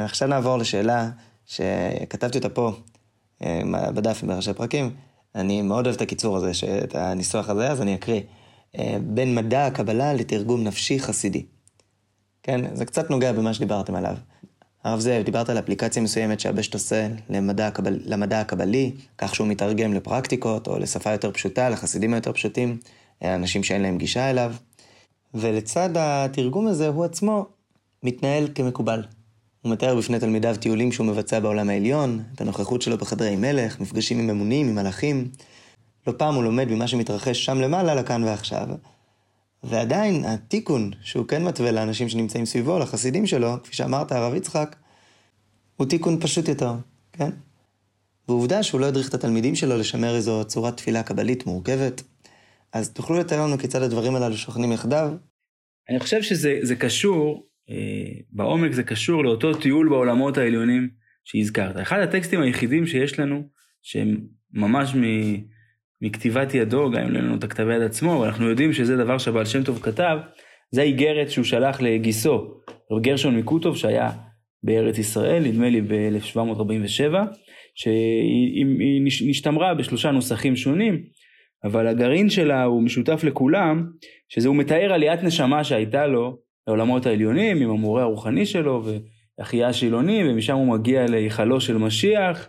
[SPEAKER 1] עכשיו נעבור לשאלה שכתבתי אותה פה בדף עם בראשי פרקים. אני מאוד אוהב את הקיצור הזה, את הניסוח הזה, אז אני אקריא. בין מדע הקבלה לתרגום נפשי חסידי. כן, זה קצת נוגע במה שדיברתם עליו. הרב זאב, דיברת על אפליקציה מסוימת שהבשט עושה למדע, הקבל, למדע הקבלי, כך שהוא מתרגם לפרקטיקות או לשפה יותר פשוטה, לחסידים היותר פשוטים, אנשים שאין להם גישה אליו. ולצד התרגום הזה, הוא עצמו מתנהל כמקובל. הוא מתאר בפני תלמידיו טיולים שהוא מבצע בעולם העליון, את הנוכחות שלו בחדרי מלך, מפגשים עם אמונים, עם מלאכים. לא פעם הוא לומד ממה שמתרחש שם למעלה לכאן ועכשיו. ועדיין, התיקון שהוא כן מתווה לאנשים שנמצאים סביבו, לחסידים שלו, כפי שאמרת, הרב יצחק, הוא תיקון פשוט יותר, כן? ועובדה שהוא לא הדריך את התלמידים שלו לשמר איזו צורת תפילה קבלית מורכבת. אז תוכלו לתאר לנו כיצד הדברים הללו שוכנים יחדיו?
[SPEAKER 2] אני חושב שזה קשור, אה, בעומק זה קשור לאותו טיול בעולמות העליונים שהזכרת. אחד הטקסטים היחידים שיש לנו, שהם ממש מ... מכתיבת ידו, גם אם לא לנו את הכתב יד עצמו, אבל אנחנו יודעים שזה דבר שהבעל שם טוב כתב, זה האיגרת שהוא שלח לגיסו, רב גרשון מקוטוב, שהיה בארץ ישראל, נדמה לי ב-1747, שהיא נשתמרה בשלושה נוסחים שונים, אבל הגרעין שלה הוא משותף לכולם, שזה הוא מתאר עליית נשמה שהייתה לו לעולמות העליונים, עם המורה הרוחני שלו, ואחיה השילוני, ומשם הוא מגיע להיכלו של משיח,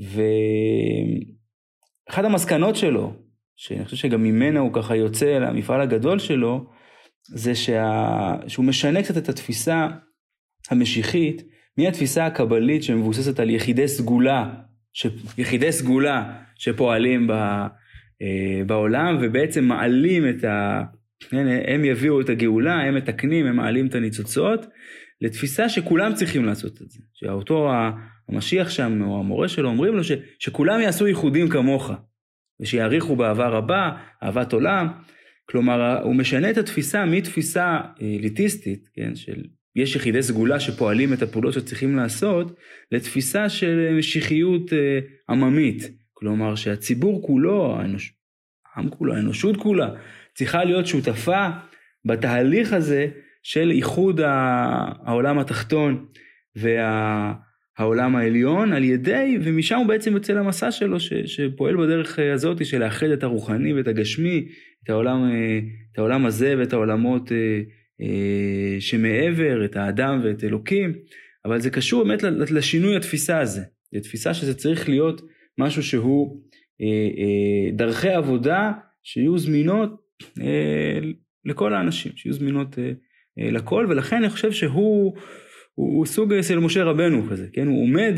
[SPEAKER 2] ו... אחת המסקנות שלו, שאני חושב שגם ממנה הוא ככה יוצא למפעל הגדול שלו, זה שה... שהוא משנה קצת את התפיסה המשיחית מהתפיסה הקבלית שמבוססת על יחידי סגולה, ש... יחידי סגולה שפועלים ב... אה, בעולם ובעצם מעלים את ה... הם יביאו את הגאולה, הם מתקנים, הם מעלים את הניצוצות, לתפיסה שכולם צריכים לעשות את זה. שאותו המשיח שם, או המורה שלו, אומרים לו ש, שכולם יעשו ייחודים כמוך, ושיעריכו באהבה רבה, אהבת עולם. כלומר, הוא משנה את התפיסה מתפיסה אליטיסטית, כן, של יש יחידי סגולה שפועלים את הפעולות שצריכים לעשות, לתפיסה של משיחיות אה, עממית. כלומר, שהציבור כולו, האנוש... העם כולו, האנושות כולה, צריכה להיות שותפה בתהליך הזה של איחוד העולם התחתון וה... העולם העליון על ידי, ומשם הוא בעצם יוצא למסע שלו ש, שפועל בדרך הזאת של לאחד את הרוחני ואת הגשמי, את העולם, את העולם הזה ואת העולמות שמעבר, את האדם ואת אלוקים, אבל זה קשור באמת לשינוי התפיסה הזה, זו תפיסה שזה צריך להיות משהו שהוא דרכי עבודה שיהיו זמינות לכל האנשים, שיהיו זמינות לכל, ולכן אני חושב שהוא הוא, הוא סוג של משה רבנו כזה, כן? הוא עומד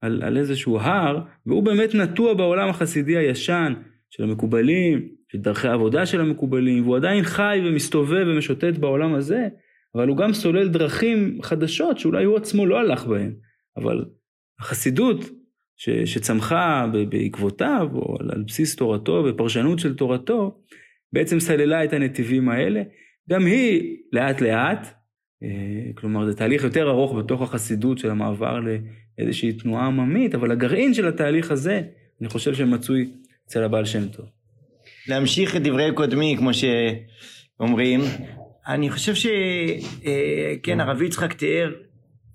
[SPEAKER 2] על, על איזשהו הר, והוא באמת נטוע בעולם החסידי הישן של המקובלים, של דרכי העבודה של המקובלים, והוא עדיין חי ומסתובב ומשוטט בעולם הזה, אבל הוא גם סולל דרכים חדשות שאולי הוא עצמו לא הלך בהן, אבל החסידות ש, שצמחה בעקבותיו, או על, על בסיס תורתו ופרשנות של תורתו, בעצם סללה את הנתיבים האלה. גם היא לאט לאט, אה, כלומר זה תהליך יותר ארוך בתוך החסידות של המעבר לאיזושהי תנועה עממית, אבל הגרעין של התהליך הזה, אני חושב שמצוי אצל הבעל שם טוב.
[SPEAKER 3] להמשיך את דברי קודמי, כמו שאומרים, אני חושב שכן, אה, הרב יצחק תיאר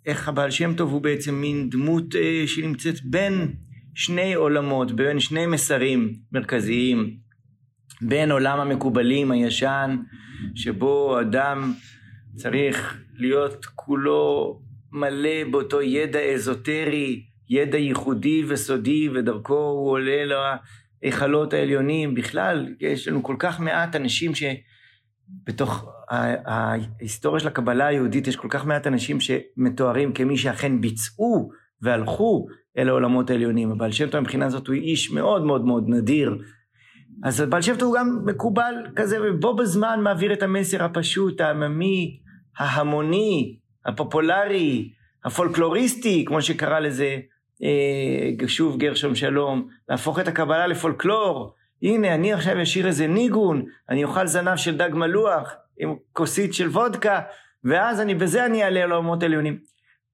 [SPEAKER 3] איך הבעל שם טוב הוא בעצם מין דמות אה, שנמצאת בין שני עולמות, בין שני מסרים מרכזיים, בין עולם המקובלים הישן, שבו אדם צריך להיות כולו מלא באותו ידע אזוטרי, ידע ייחודי וסודי, ודרכו הוא עולה להיכלות העליונים. בכלל, יש לנו כל כך מעט אנשים שבתוך ההיסטוריה של הקבלה היהודית יש כל כך מעט אנשים שמתוארים כמי שאכן ביצעו והלכו אל העולמות העליונים. הבעל שם טוב מבחינה זאת הוא איש מאוד מאוד מאוד נדיר. אז הבעל שם טוב הוא גם מקובל כזה, ובו בזמן מעביר את המסר הפשוט, העממי, ההמוני, הפופולרי, הפולקלוריסטי, כמו שקרא לזה אה, שוב גרשום שלום, להפוך את הקבלה לפולקלור. הנה, אני עכשיו אשאיר איזה ניגון, אני אוכל זנב של דג מלוח עם כוסית של וודקה, ואז אני, בזה אני אעלה על העולמות העליונים.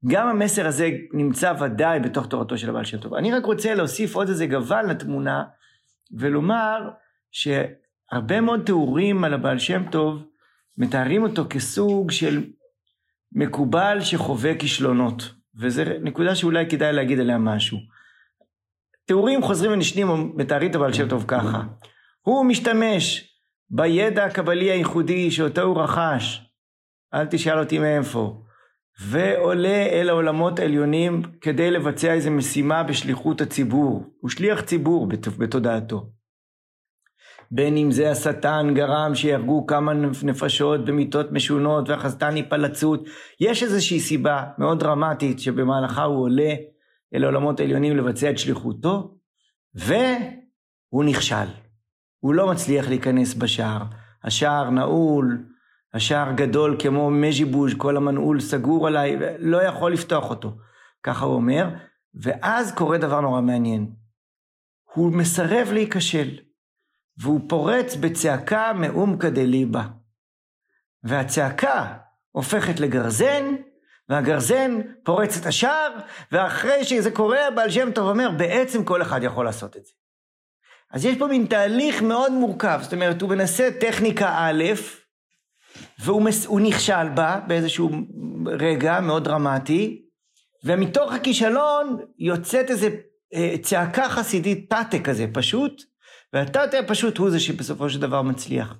[SPEAKER 3] גם המסר הזה נמצא ודאי בתוך תורתו של הבעל שם טוב. אני רק רוצה להוסיף עוד איזה גבל לתמונה, ולומר שהרבה מאוד תיאורים על הבעל שם טוב, מתארים אותו כסוג של מקובל שחווה כישלונות, וזו נקודה שאולי כדאי להגיד עליה משהו. תיאורים חוזרים ונשנים מתארים את הבעל שם טוב ככה. הוא משתמש בידע הקבלי הייחודי שאותו הוא רכש, אל תשאל אותי מאיפה, ועולה אל העולמות העליונים כדי לבצע איזו משימה בשליחות הציבור. הוא שליח ציבור בתודעתו. בין אם זה השטן גרם שיהרגו כמה נפשות במיטות משונות והחסטן יפלצות, יש איזושהי סיבה מאוד דרמטית שבמהלכה הוא עולה אל העולמות העליונים לבצע את שליחותו, והוא נכשל. הוא לא מצליח להיכנס בשער. השער נעול, השער גדול כמו מז'יבוז', כל המנעול סגור עליי, לא יכול לפתוח אותו. ככה הוא אומר, ואז קורה דבר נורא מעניין. הוא מסרב להיכשל. והוא פורץ בצעקה מאומקא דליבה. והצעקה הופכת לגרזן, והגרזן פורץ את השער, ואחרי שזה קורה, הבעל שם טוב אומר, בעצם כל אחד יכול לעשות את זה. אז יש פה מין תהליך מאוד מורכב, זאת אומרת, הוא מנסה טכניקה א', והוא מס, נכשל בה באיזשהו רגע מאוד דרמטי, ומתוך הכישלון יוצאת איזו אה, צעקה חסידית פאטה כזה, פשוט, והתתא פשוט הוא זה שבסופו של דבר מצליח.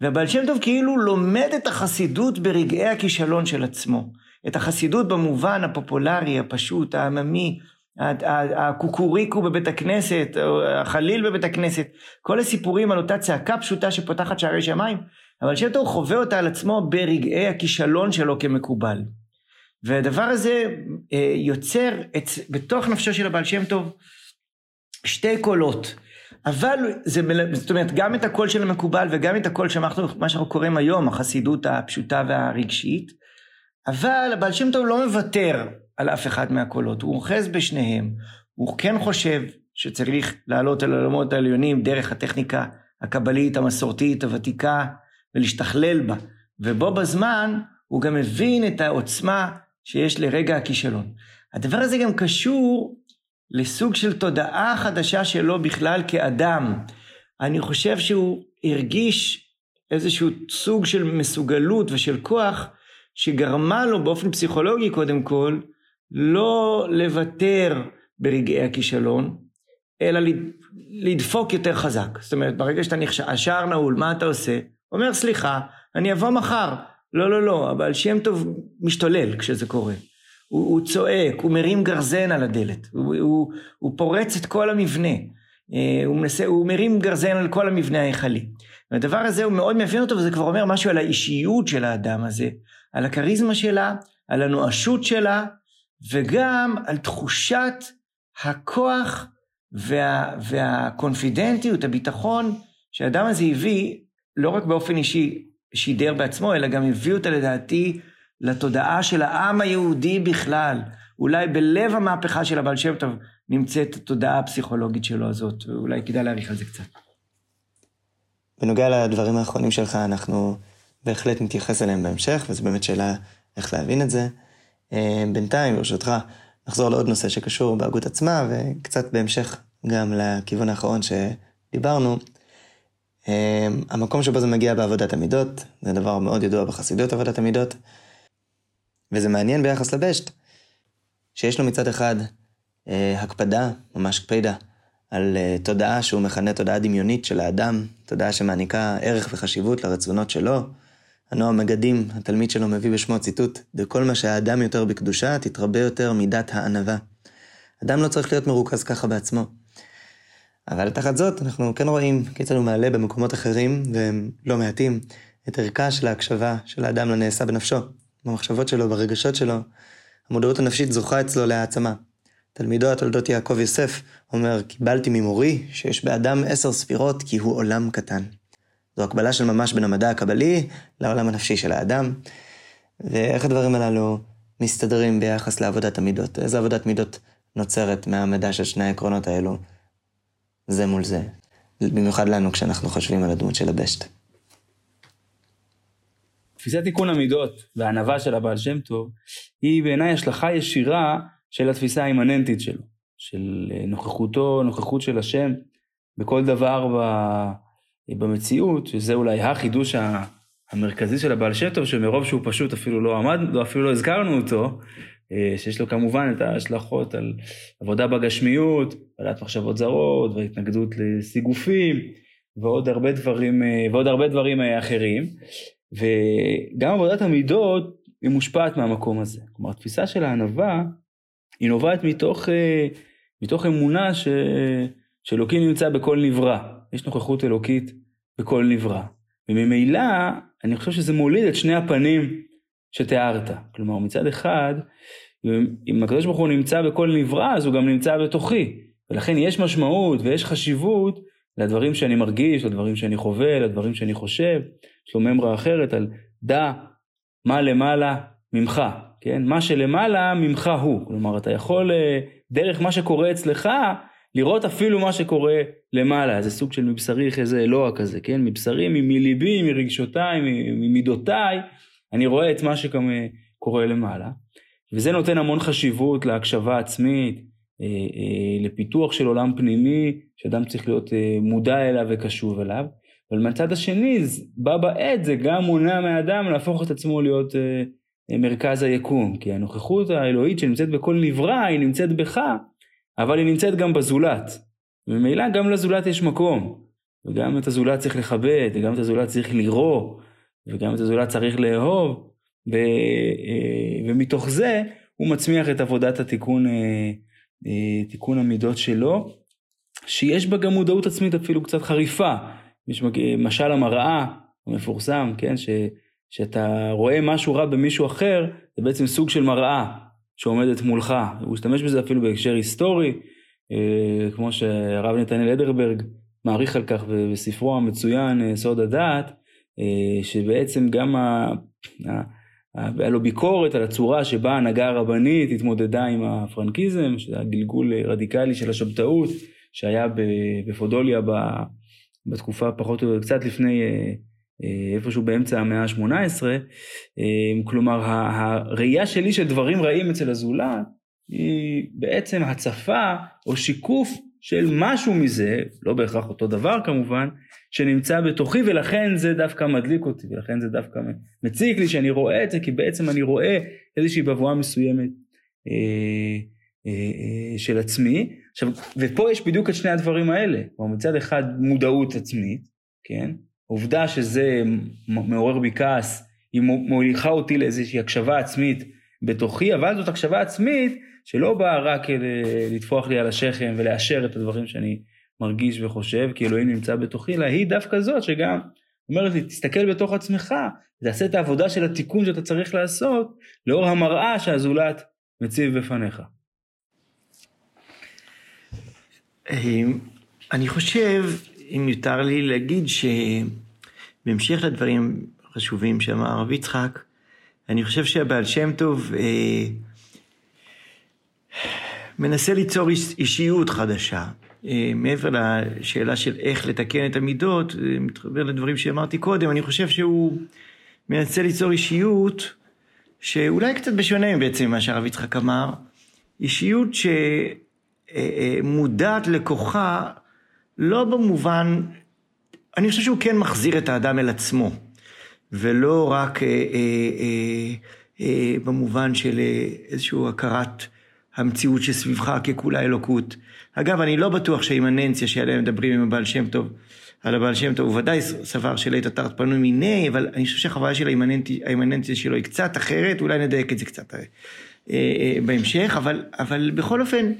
[SPEAKER 3] והבעל שם טוב כאילו לומד את החסידות ברגעי הכישלון של עצמו. את החסידות במובן הפופולרי, הפשוט, העממי, הקוקוריקו בבית הכנסת, החליל בבית הכנסת, כל הסיפורים על אותה צעקה פשוטה שפותחת שערי שמיים, אבל שם טוב חווה אותה על עצמו ברגעי הכישלון שלו כמקובל. והדבר הזה אה, יוצר את, בתוך נפשו של הבעל שם טוב שתי קולות. אבל זה, זאת אומרת, גם את הקול של המקובל וגם את הקול שאנחנו, מה שאנחנו קוראים היום, החסידות הפשוטה והרגשית, אבל הבעל שם טוב לא מוותר על אף אחד מהקולות, הוא אוחז בשניהם, הוא כן חושב שצריך לעלות על העולמות העליונים דרך הטכניקה הקבלית, המסורתית, הוותיקה, ולהשתכלל בה, ובו בזמן הוא גם מבין את העוצמה שיש לרגע הכישלון. הדבר הזה גם קשור לסוג של תודעה חדשה שלו בכלל כאדם. אני חושב שהוא הרגיש איזשהו סוג של מסוגלות ושל כוח שגרמה לו באופן פסיכולוגי קודם כל לא לוותר ברגעי הכישלון, אלא לדפוק יותר חזק. זאת אומרת, ברגע שאתה נכשל, השער נעול, מה אתה עושה? אומר, סליחה, אני אבוא מחר. לא, לא, לא, אבל שם טוב משתולל כשזה קורה. הוא, הוא צועק, הוא מרים גרזן על הדלת, הוא, הוא, הוא פורץ את כל המבנה, אה, הוא, מנסה, הוא מרים גרזן על כל המבנה ההיכלי. והדבר הזה הוא מאוד מאפיין אותו, וזה כבר אומר משהו על האישיות של האדם הזה, על הכריזמה שלה, על הנואשות שלה, וגם על תחושת הכוח וה, והקונפידנטיות, הביטחון, שהאדם הזה הביא, לא רק באופן אישי שידר בעצמו, אלא גם הביא אותה לדעתי לתודעה של העם היהודי בכלל. אולי בלב המהפכה של הבעל שם טוב נמצאת התודעה הפסיכולוגית שלו הזאת, ואולי כדאי להעריך על זה קצת.
[SPEAKER 1] בנוגע לדברים האחרונים שלך, אנחנו בהחלט נתייחס אליהם בהמשך, וזו באמת שאלה איך להבין את זה. אה, בינתיים, ברשותך, נחזור לעוד נושא שקשור בהגות עצמה, וקצת בהמשך גם לכיוון האחרון שדיברנו. אה, המקום שבו זה מגיע בעבודת המידות, זה דבר מאוד ידוע בחסידות עבודת המידות, וזה מעניין ביחס לבשט, שיש לו מצד אחד אה, הקפדה, ממש קפידה, על תודעה שהוא מכנה תודעה דמיונית של האדם, תודעה שמעניקה ערך וחשיבות לרצונות שלו. הנועם מגדים, התלמיד שלו מביא בשמו ציטוט, בכל מה שהאדם יותר בקדושה, תתרבה יותר מידת הענווה. אדם לא צריך להיות מרוכז ככה בעצמו. אבל תחת זאת, אנחנו כן רואים כיצד הוא מעלה במקומות אחרים, והם לא מעטים, את ערכה של ההקשבה של האדם לנעשה בנפשו, במחשבות שלו, ברגשות שלו. המודעות הנפשית זוכה אצלו להעצמה. תלמידו התולדות יעקב יוסף אומר, קיבלתי ממורי שיש באדם עשר ספירות כי הוא עולם קטן. זו הקבלה של ממש בין המדע הקבלי לעולם הנפשי של האדם. ואיך הדברים הללו מסתדרים ביחס לעבודת המידות? איזה עבודת מידות נוצרת מהמדע של שני העקרונות האלו זה מול זה? במיוחד לנו כשאנחנו חושבים על הדמות של הבשט.
[SPEAKER 2] תפיסת תיקון המידות והענווה של הבעל שם טוב היא בעיניי השלכה ישירה של התפיסה האימננטית שלו, של אה, נוכחותו, נוכחות של השם בכל דבר ב, במציאות, שזה אולי החידוש המרכזי של הבעל שם טוב, שמרוב שהוא פשוט אפילו לא עמד, לא, אפילו לא הזכרנו אותו, אה, שיש לו כמובן את ההשלכות על עבודה בגשמיות, בעלת מחשבות זרות והתנגדות לסיגופים ועוד הרבה דברים, אה, ועוד הרבה דברים אחרים. וגם עבודת המידות היא מושפעת מהמקום הזה. כלומר, התפיסה של הענווה היא נובעת מתוך, אה, מתוך אמונה ש, שאלוקים נמצא בכל נברא. יש נוכחות אלוקית בכל נברא. וממילא, אני חושב שזה מוליד את שני הפנים שתיארת. כלומר, מצד אחד, אם הקדוש ברוך הוא נמצא בכל נברא, אז הוא גם נמצא בתוכי. ולכן יש משמעות ויש חשיבות לדברים שאני מרגיש, לדברים שאני חווה, לדברים שאני חושב. יש לו ממרה אחרת על דע מה למעלה ממך. כן? מה שלמעלה ממך הוא. כלומר, אתה יכול אה, דרך מה שקורה אצלך, לראות אפילו מה שקורה למעלה. זה סוג של מבשרי חזה אלוה כזה, כן? מבשרי, מליבי, מרגשותיי, ממידותיי, אני רואה את מה שקורה למעלה. וזה נותן המון חשיבות להקשבה עצמית, אה, אה, לפיתוח של עולם פנימי, שאדם צריך להיות מודע אליו וקשוב אליו. אבל מהצד השני, בה בעת זה גם מונע מאדם להפוך את עצמו להיות מרכז היקום, כי הנוכחות האלוהית שנמצאת בכל נברא היא נמצאת בך, אבל היא נמצאת גם בזולת. וממילא גם לזולת יש מקום, וגם את הזולת צריך לכבד, וגם את הזולת צריך לראות, וגם את הזולת צריך לאהוב, ו, אה, ומתוך זה הוא מצמיח את עבודת התיקון, אה, אה, תיקון המידות שלו, שיש בה גם מודעות עצמית אפילו קצת חריפה. יש משל המראה המפורסם, כן, ש... שאתה רואה משהו רע במישהו אחר, זה בעצם סוג של מראה שעומדת מולך. הוא השתמש בזה אפילו בהקשר היסטורי, אה, כמו שהרב נתנאל אדרברג מעריך על כך בספרו המצוין אה, סוד הדעת, אה, שבעצם גם ה... היה לו ביקורת על הצורה שבה ההנהגה הרבנית התמודדה עם הפרנקיזם, שזה הגלגול רדיקלי של השבתאות שהיה בפודוליה בתקופה פחות או יותר קצת לפני איפשהו באמצע המאה ה-18, אה, כלומר הראייה שלי של דברים רעים אצל הזולת היא בעצם הצפה או שיקוף של משהו מזה, לא בהכרח אותו דבר כמובן, שנמצא בתוכי ולכן זה דווקא מדליק אותי ולכן זה דווקא מציק לי שאני רואה את זה כי בעצם אני רואה איזושהי בבואה מסוימת אה, אה, של עצמי. עכשיו, ופה יש בדיוק את שני הדברים האלה. כלומר, מצד אחד מודעות עצמית, כן? עובדה שזה מעורר בי כעס, היא מוליכה אותי לאיזושהי הקשבה עצמית בתוכי, אבל זאת הקשבה עצמית שלא באה רק לטפוח לי על השכם ולאשר את הדברים שאני מרגיש וחושב, כי אלוהים נמצא בתוכי, אלא היא דווקא זאת שגם אומרת לי, תסתכל בתוך עצמך, תעשה את העבודה של התיקון שאתה צריך לעשות, לאור המראה שהזולת מציב בפניך.
[SPEAKER 3] אמ, אני חושב, אם יותר לי להגיד, שבהמשך לדברים החשובים שאמר הרב יצחק, אני חושב שהבעל שם טוב אה, מנסה ליצור אישיות חדשה. אה, מעבר לשאלה של איך לתקן את המידות, אה, מתחבר לדברים שאמרתי קודם, אני חושב שהוא מנסה ליצור אישיות שאולי קצת בשונה בעצם ממה שהרב יצחק אמר, אישיות שמודעת לכוחה לא במובן, אני חושב שהוא כן מחזיר את האדם אל עצמו, ולא רק אה, אה, אה, אה, במובן של איזושהי הכרת המציאות שסביבך ככולה אלוקות. אגב, אני לא בטוח שהאימננציה שעליה מדברים עם הבעל שם טוב, על הבעל שם טוב, הוא ודאי סבר שלית אתרת פנוי מיני, אבל אני חושב שהחוויה של האימננציה שלו היא קצת אחרת, אולי נדייק את זה קצת אה, אה, בהמשך, אבל, אבל בכל אופן,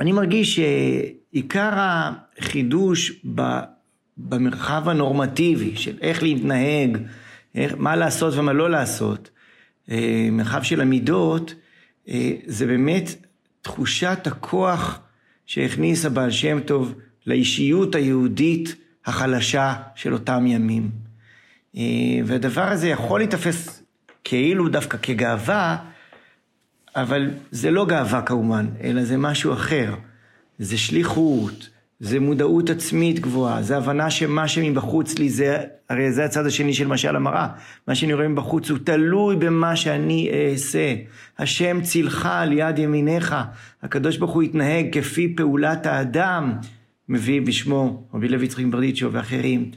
[SPEAKER 3] אני מרגיש שעיקר החידוש במרחב הנורמטיבי של איך להתנהג, איך, מה לעשות ומה לא לעשות, אה, מרחב של המידות, אה, זה באמת תחושת הכוח שהכניס הבעל שם טוב לאישיות היהודית החלשה של אותם ימים. אה, והדבר הזה יכול להיתפס כאילו דווקא כגאווה, אבל זה לא גאווה כמובן, אלא זה משהו אחר. זה שליחות, זה מודעות עצמית גבוהה, זה הבנה שמה שמבחוץ לי זה, הרי זה הצד השני של משל המראה. מה שאני רואה מבחוץ הוא תלוי במה שאני אעשה. השם צילך על יד ימיניך, הקדוש ברוך הוא יתנהג כפי פעולת האדם, מביא בשמו רבי לוי יצחק ברדיצ'ו ואחרים.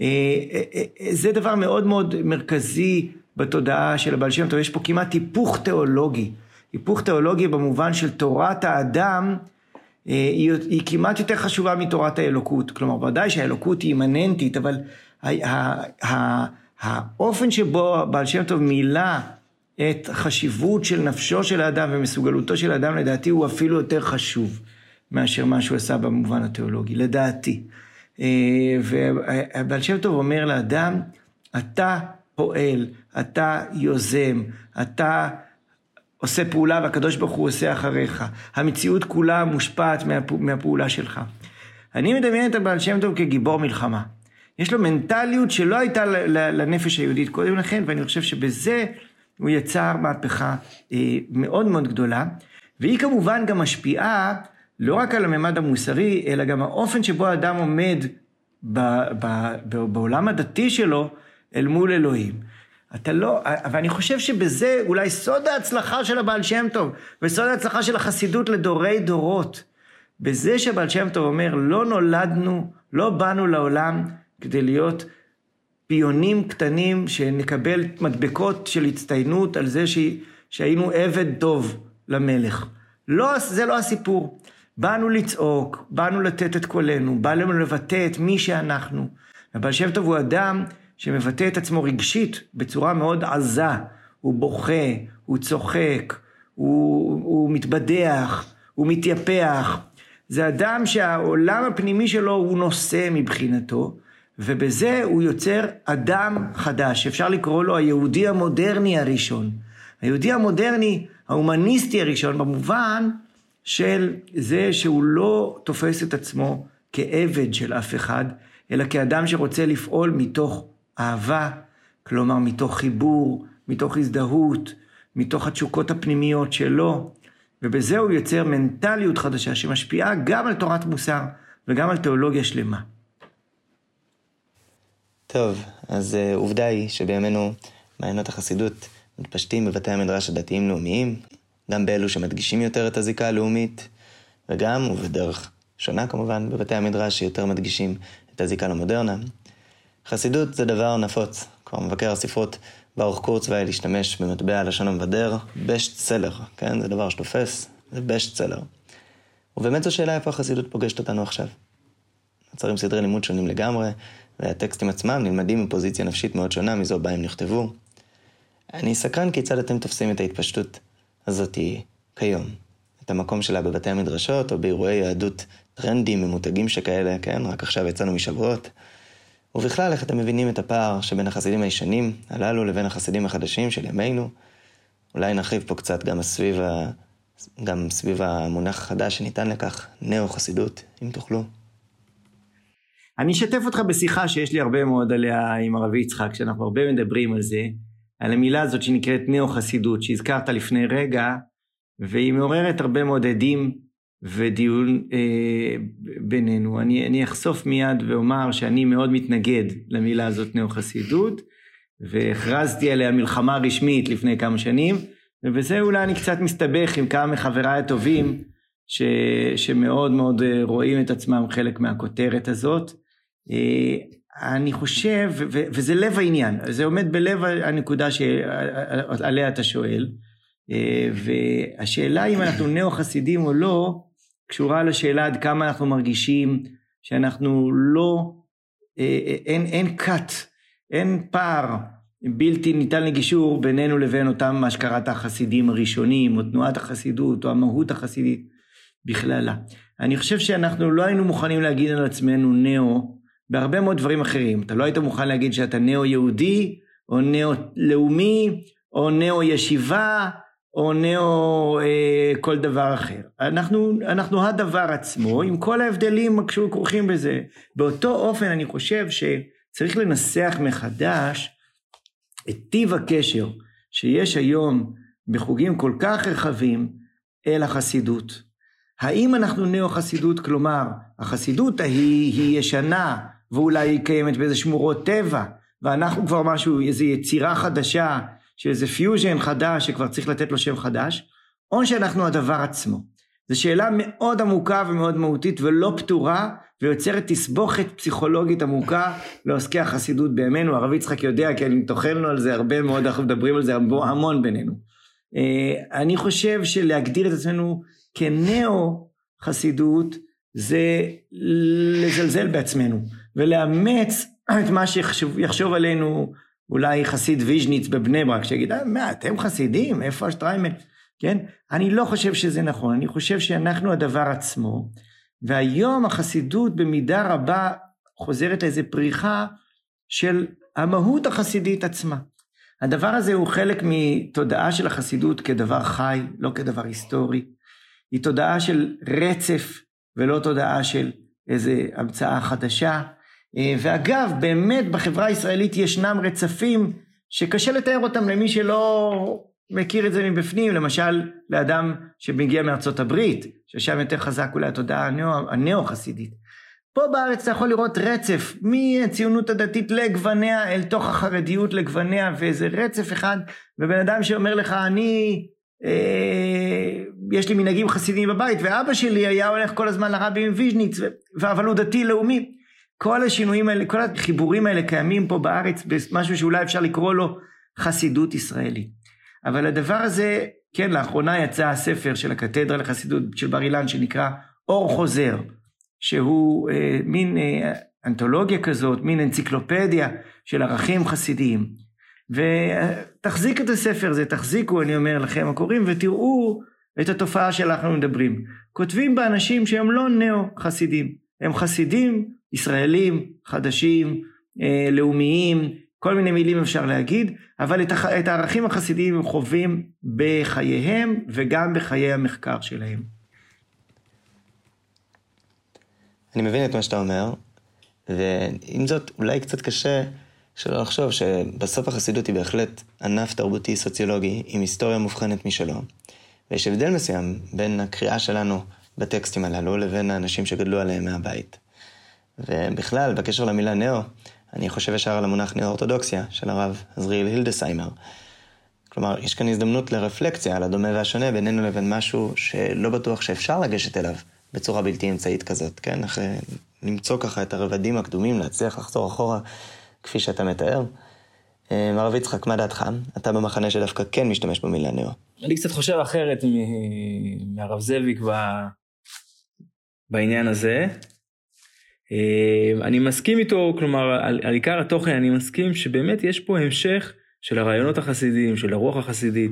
[SPEAKER 3] אה, אה, אה, זה דבר מאוד מאוד מרכזי בתודעה של הבעל שם טוב, יש פה כמעט היפוך תיאולוגי. היפוך תיאולוגי במובן של תורת האדם, היא, היא כמעט יותר חשובה מתורת האלוקות. כלומר, ודאי שהאלוקות היא אימננטית, אבל האופן שבו הבעל שם טוב מילא את חשיבות של נפשו של האדם ומסוגלותו של האדם, לדעתי הוא אפילו יותר חשוב מאשר מה שהוא עשה במובן התיאולוגי, לדעתי. אה, והבעל שם טוב אומר לאדם, אתה פועל, אתה יוזם, אתה עושה פעולה והקדוש ברוך הוא עושה אחריך. המציאות כולה מושפעת מהפעולה שלך. אני מדמיין את הבעל שם טוב כגיבור מלחמה. יש לו מנטליות שלא הייתה לנפש היהודית קודם לכן, ואני חושב שבזה הוא יצר מהפכה אה, מאוד מאוד גדולה, והיא כמובן גם משפיעה לא רק על הממד המוסרי, אלא גם האופן שבו האדם עומד ב, ב, ב, בעולם הדתי שלו אל מול אלוהים. אתה לא, ואני חושב שבזה אולי סוד ההצלחה של הבעל שם טוב, וסוד ההצלחה של החסידות לדורי דורות. בזה שהבעל שם טוב אומר, לא נולדנו, לא באנו לעולם כדי להיות פיונים קטנים שנקבל מדבקות של הצטיינות על זה ש... שהיינו עבד טוב למלך. לא, זה לא הסיפור. באנו לצעוק, באנו לתת את קולנו, באנו לבטא את מי שאנחנו. הבעל שם טוב הוא אדם שמבטא את עצמו רגשית בצורה מאוד עזה. הוא בוכה, הוא צוחק, הוא, הוא מתבדח, הוא מתייפח. זה אדם שהעולם הפנימי שלו הוא נושא מבחינתו, ובזה הוא יוצר אדם חדש, אפשר לקרוא לו היהודי המודרני הראשון. היהודי המודרני, ההומניסטי הראשון, במובן של זה שהוא לא תופס את עצמו כעבד של אף אחד, אלא כאדם שרוצה לפעול מתוך אהבה, כלומר מתוך חיבור, מתוך הזדהות, מתוך התשוקות הפנימיות שלו, ובזה הוא יוצר מנטליות חדשה שמשפיעה גם על תורת מוסר וגם על תיאולוגיה שלמה.
[SPEAKER 1] טוב, אז uh, עובדה היא שבימינו מעיינות החסידות מתפשטים בבתי המדרש הדתיים-לאומיים, גם באלו שמדגישים יותר את הזיקה הלאומית, וגם, ובדרך שונה כמובן, בבתי המדרש שיותר מדגישים את הזיקה למודרנה. חסידות זה דבר נפוץ, כבר מבקר הספרות ברוך קורצווייל השתמש במטבע הלשון המבדר, בשט סלר, כן? זה דבר שתופס, זה בשט סלר. ובאמת זו שאלה איפה החסידות פוגשת אותנו עכשיו. נוצרים סדרי לימוד שונים לגמרי, והטקסטים עצמם נלמדים מפוזיציה נפשית מאוד שונה מזו בה הם נכתבו. אני סקרן כיצד אתם תופסים את ההתפשטות הזאתי כיום. את המקום שלה בבתי המדרשות, או באירועי יהדות טרנדים ממותגים שכאלה, כן? רק עכשיו יצאנו משבועות. ובכלל, איך אתם מבינים את הפער שבין החסידים הישנים הללו לבין החסידים החדשים של ימינו? אולי נרחיב פה קצת גם סביב, ה... גם סביב המונח החדש שניתן לכך, נאו-חסידות, אם תוכלו.
[SPEAKER 3] אני אשתף אותך בשיחה שיש לי הרבה מאוד עליה עם הרב יצחק, שאנחנו הרבה מדברים על זה, על המילה הזאת שנקראת נאו-חסידות, שהזכרת לפני רגע, והיא מעוררת הרבה מאוד עדים ודיון אה, בינינו. אני, אני אחשוף מיד ואומר שאני מאוד מתנגד למילה הזאת נאו-חסידות, והכרזתי עליה מלחמה רשמית לפני כמה שנים, ובזה אולי אני קצת מסתבך עם כמה מחבריי הטובים, ש, שמאוד מאוד אה, רואים את עצמם חלק מהכותרת הזאת. אה, אני חושב, ו, וזה לב העניין, זה עומד בלב הנקודה שעליה אתה שואל, והשאלה אם אנחנו נאו-חסידים או לא, קשורה לשאלה עד כמה אנחנו מרגישים שאנחנו לא, אה, אה, אין, אין cut, אין פער בלתי ניתן לגישור בינינו לבין אותם מה שקראת החסידים הראשונים, או תנועת החסידות, או המהות החסידית בכללה. אני חושב שאנחנו לא היינו מוכנים להגיד על עצמנו נאו בהרבה מאוד דברים אחרים. אתה לא היית מוכן להגיד שאתה נאו-יהודי, או נאו-לאומי, או נאו-ישיבה, או נאו אה, כל דבר אחר. אנחנו, אנחנו הדבר עצמו, עם כל ההבדלים הכרוכים בזה. באותו אופן אני חושב שצריך לנסח מחדש את טיב הקשר שיש היום בחוגים כל כך רחבים אל החסידות. האם אנחנו נאו-חסידות, כלומר, החסידות ההיא היא ישנה ואולי היא קיימת באיזה שמורות טבע, ואנחנו כבר משהו, איזו יצירה חדשה של איזה פיוז'ן חדש שכבר צריך לתת לו שם חדש, או שאנחנו הדבר עצמו. זו שאלה מאוד עמוקה ומאוד מהותית ולא פתורה ויוצרת תסבוכת פסיכולוגית עמוקה לעוסקי החסידות בימינו. הרב יצחק יודע כי אני טוחן לו על זה הרבה מאוד, אנחנו מדברים על זה המון בינינו. אה, אני חושב שלהגדיר את עצמנו כנאו חסידות זה לזלזל בעצמנו ולאמץ את מה שיחשוב עלינו אולי חסיד ויז'ניץ בבני ברק, שיגיד, אה, מה, אתם חסידים? איפה השטריימל? כן? אני לא חושב שזה נכון, אני חושב שאנחנו הדבר עצמו, והיום החסידות במידה רבה חוזרת לאיזה פריחה של המהות החסידית עצמה. הדבר הזה הוא חלק מתודעה של החסידות כדבר חי, לא כדבר היסטורי. היא תודעה של רצף ולא תודעה של איזה המצאה חדשה. אה, ואגב, באמת בחברה הישראלית ישנם רצפים שקשה לתאר אותם למי שלא מכיר את זה מבפנים, למשל לאדם שמגיע מארצות הברית, ששם יותר חזק אולי התודעה הנאו-חסידית. פה בארץ אתה יכול לראות רצף מהציונות הדתית לגווניה אל תוך החרדיות לגווניה ואיזה רצף אחד ובן אדם שאומר לך אני אה, יש לי מנהגים חסידיים בבית ואבא שלי היה הולך כל הזמן לרבי עם ויז'ניץ אבל הוא דתי לאומי כל השינויים האלה, כל החיבורים האלה קיימים פה בארץ במשהו שאולי אפשר לקרוא לו חסידות ישראלית. אבל הדבר הזה, כן, לאחרונה יצא הספר של הקתדרה לחסידות של בר אילן שנקרא אור חוזר, שהוא אה, מין אה, אנתולוגיה כזאת, מין אנציקלופדיה של ערכים חסידיים. ותחזיק את הספר הזה, תחזיקו, אני אומר לכם הקוראים, ותראו את התופעה שאנחנו מדברים. כותבים בה אנשים שהם לא נאו-חסידים, הם חסידים ישראלים, חדשים, אה, לאומיים, כל מיני מילים אפשר להגיד, אבל את, הח... את הערכים החסידיים הם חווים בחייהם וגם בחיי המחקר שלהם.
[SPEAKER 1] אני מבין את מה שאתה אומר, ועם זאת, אולי קצת קשה שלא לחשוב שבסוף החסידות היא בהחלט ענף תרבותי סוציולוגי עם היסטוריה מובחנת משלו. ויש הבדל מסוים בין הקריאה שלנו בטקסטים הללו לבין האנשים שגדלו עליהם מהבית. ובכלל, בקשר למילה נאו, אני חושב ישר על המונח נאו-אורתודוקסיה של הרב עזריאל הילדסיימר. כלומר, יש כאן הזדמנות לרפלקציה על הדומה והשונה בינינו לבין משהו שלא בטוח שאפשר לגשת אליו בצורה בלתי אמצעית כזאת, כן? אחרי למצוא ככה את הרבדים הקדומים, להצליח לחזור אחורה כפי שאתה מתאר. הרב יצחק, מה דעתך? אתה במחנה שדווקא כן משתמש במילה נאו.
[SPEAKER 2] אני קצת חושב אחרת מהרב זאביק בעניין הזה. אני מסכים איתו, כלומר, על, על עיקר התוכן אני מסכים שבאמת יש פה המשך של הרעיונות החסידיים, של הרוח החסידית,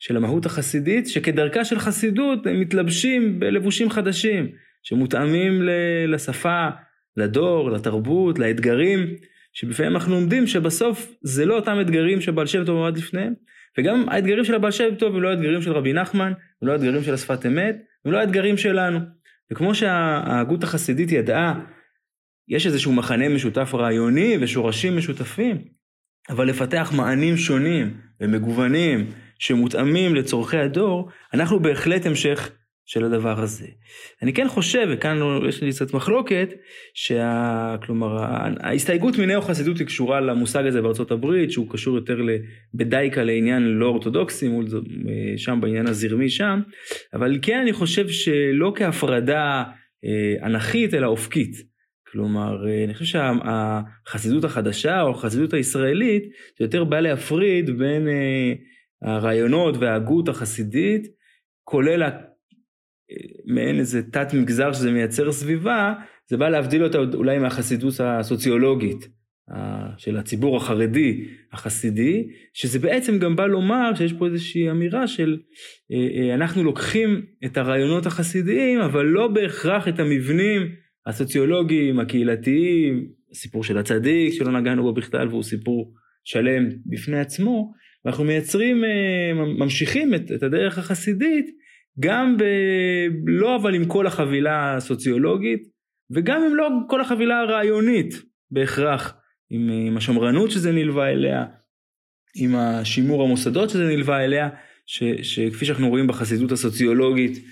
[SPEAKER 2] של המהות החסידית, שכדרכה של חסידות הם מתלבשים בלבושים חדשים, שמותאמים לשפה, לדור, לתרבות, לאתגרים, שבפעמים אנחנו עומדים שבסוף זה לא אותם אתגרים שבעל שם טוב עמד לפניהם, וגם האתגרים של הבעל שם טוב הם לא האתגרים של רבי נחמן, הם לא האתגרים של השפת אמת, הם לא האתגרים שלנו. וכמו שההגות החסידית ידעה, יש איזשהו מחנה משותף רעיוני ושורשים משותפים, אבל לפתח מענים שונים ומגוונים שמותאמים לצורכי הדור, אנחנו בהחלט המשך של הדבר הזה. אני כן חושב, וכאן יש לי קצת מחלוקת, שה... כלומר, ההסתייגות מנאו-חסידות היא קשורה למושג הזה בארצות הברית, שהוא קשור יותר בדייקה לעניין לא אורתודוקסי, מול שם בעניין הזרמי שם, אבל כן אני חושב שלא כהפרדה אה, אנכית, אלא אופקית. כלומר, אה, אני חושב שהחסידות החדשה או החסידות הישראלית, זה יותר בא להפריד בין אה, הרעיונות וההגות החסידית, כולל מעין איזה תת מגזר שזה מייצר סביבה, זה בא להבדיל אותה אולי מהחסידות הסוציולוגית של הציבור החרדי החסידי, שזה בעצם גם בא לומר שיש פה איזושהי אמירה של אנחנו לוקחים את הרעיונות החסידיים, אבל לא בהכרח את המבנים הסוציולוגיים, הקהילתיים, הסיפור של הצדיק שלא נגענו בו בכלל והוא סיפור שלם בפני עצמו, ואנחנו מייצרים, אה, ממשיכים את, את הדרך החסידית, גם ב... לא אבל עם כל החבילה הסוציולוגית, וגם עם לא כל החבילה הרעיונית בהכרח, עם, עם השמרנות שזה נלווה אליה, עם השימור המוסדות שזה נלווה אליה, ש, שכפי שאנחנו רואים בחסידות הסוציולוגית, אה, אה,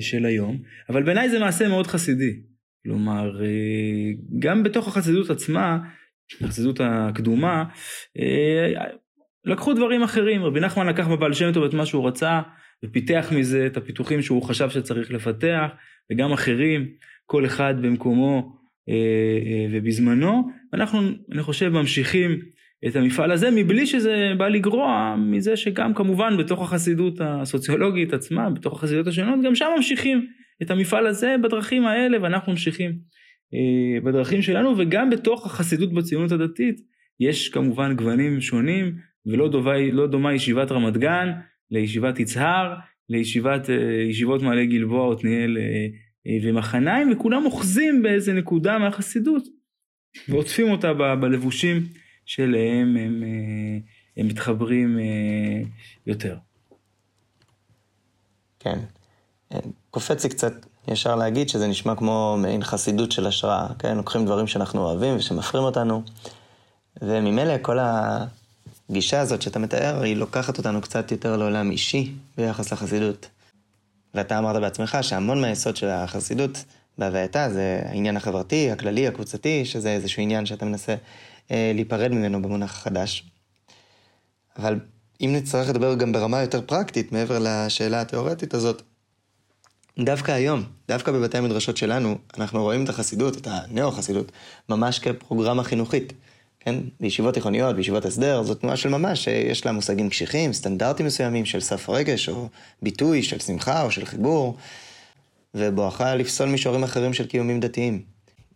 [SPEAKER 2] של היום, אבל בעיניי זה מעשה מאוד חסידי. כלומר, אה, גם בתוך החסידות עצמה, החסידות הקדומה, לקחו דברים אחרים. רבי נחמן לקח בבעל שם טוב את מה שהוא רצה, ופיתח מזה את הפיתוחים שהוא חשב שצריך לפתח, וגם אחרים, כל אחד במקומו ובזמנו. ואנחנו, אני חושב, ממשיכים את המפעל הזה מבלי שזה בא לגרוע מזה שגם כמובן בתוך החסידות הסוציולוגית עצמה, בתוך החסידות השונות, גם שם ממשיכים את המפעל הזה בדרכים האלה ואנחנו ממשיכים אה, בדרכים שלנו וגם בתוך החסידות בציונות הדתית יש כמובן גוונים שונים ולא דומה, לא דומה ישיבת רמת גן לישיבת יצהר, לישיבת אה, ישיבות מעלה גלבוע, עתניאל אה, ומחניים וכולם אוחזים באיזה נקודה מהחסידות ועוטפים אותה בלבושים שאליהם הם, אה, הם מתחברים אה, יותר.
[SPEAKER 1] כן. קופץ לי קצת ישר להגיד שזה נשמע כמו מעין חסידות של השראה, כן? לוקחים דברים שאנחנו אוהבים ושמפרים אותנו, וממילא כל הגישה הזאת שאתה מתאר, היא לוקחת אותנו קצת יותר לעולם אישי ביחס לחסידות. ואתה אמרת בעצמך שהמון מהיסוד של החסידות בהווייתה זה העניין החברתי, הכללי, הקבוצתי, שזה איזשהו עניין שאתה מנסה להיפרד ממנו במונח החדש. אבל אם נצטרך לדבר גם ברמה יותר פרקטית, מעבר לשאלה התיאורטית הזאת, דווקא היום, דווקא בבתי המדרשות שלנו, אנחנו רואים את החסידות, את הנאו-חסידות, ממש כפרוגרמה חינוכית. כן? בישיבות תיכוניות, בישיבות הסדר, זו תנועה של ממש, שיש לה מושגים קשיחים, סטנדרטים מסוימים של סף רגש, או ביטוי של שמחה או של חיבור, ובואכה לפסול מישורים אחרים של קיומים דתיים.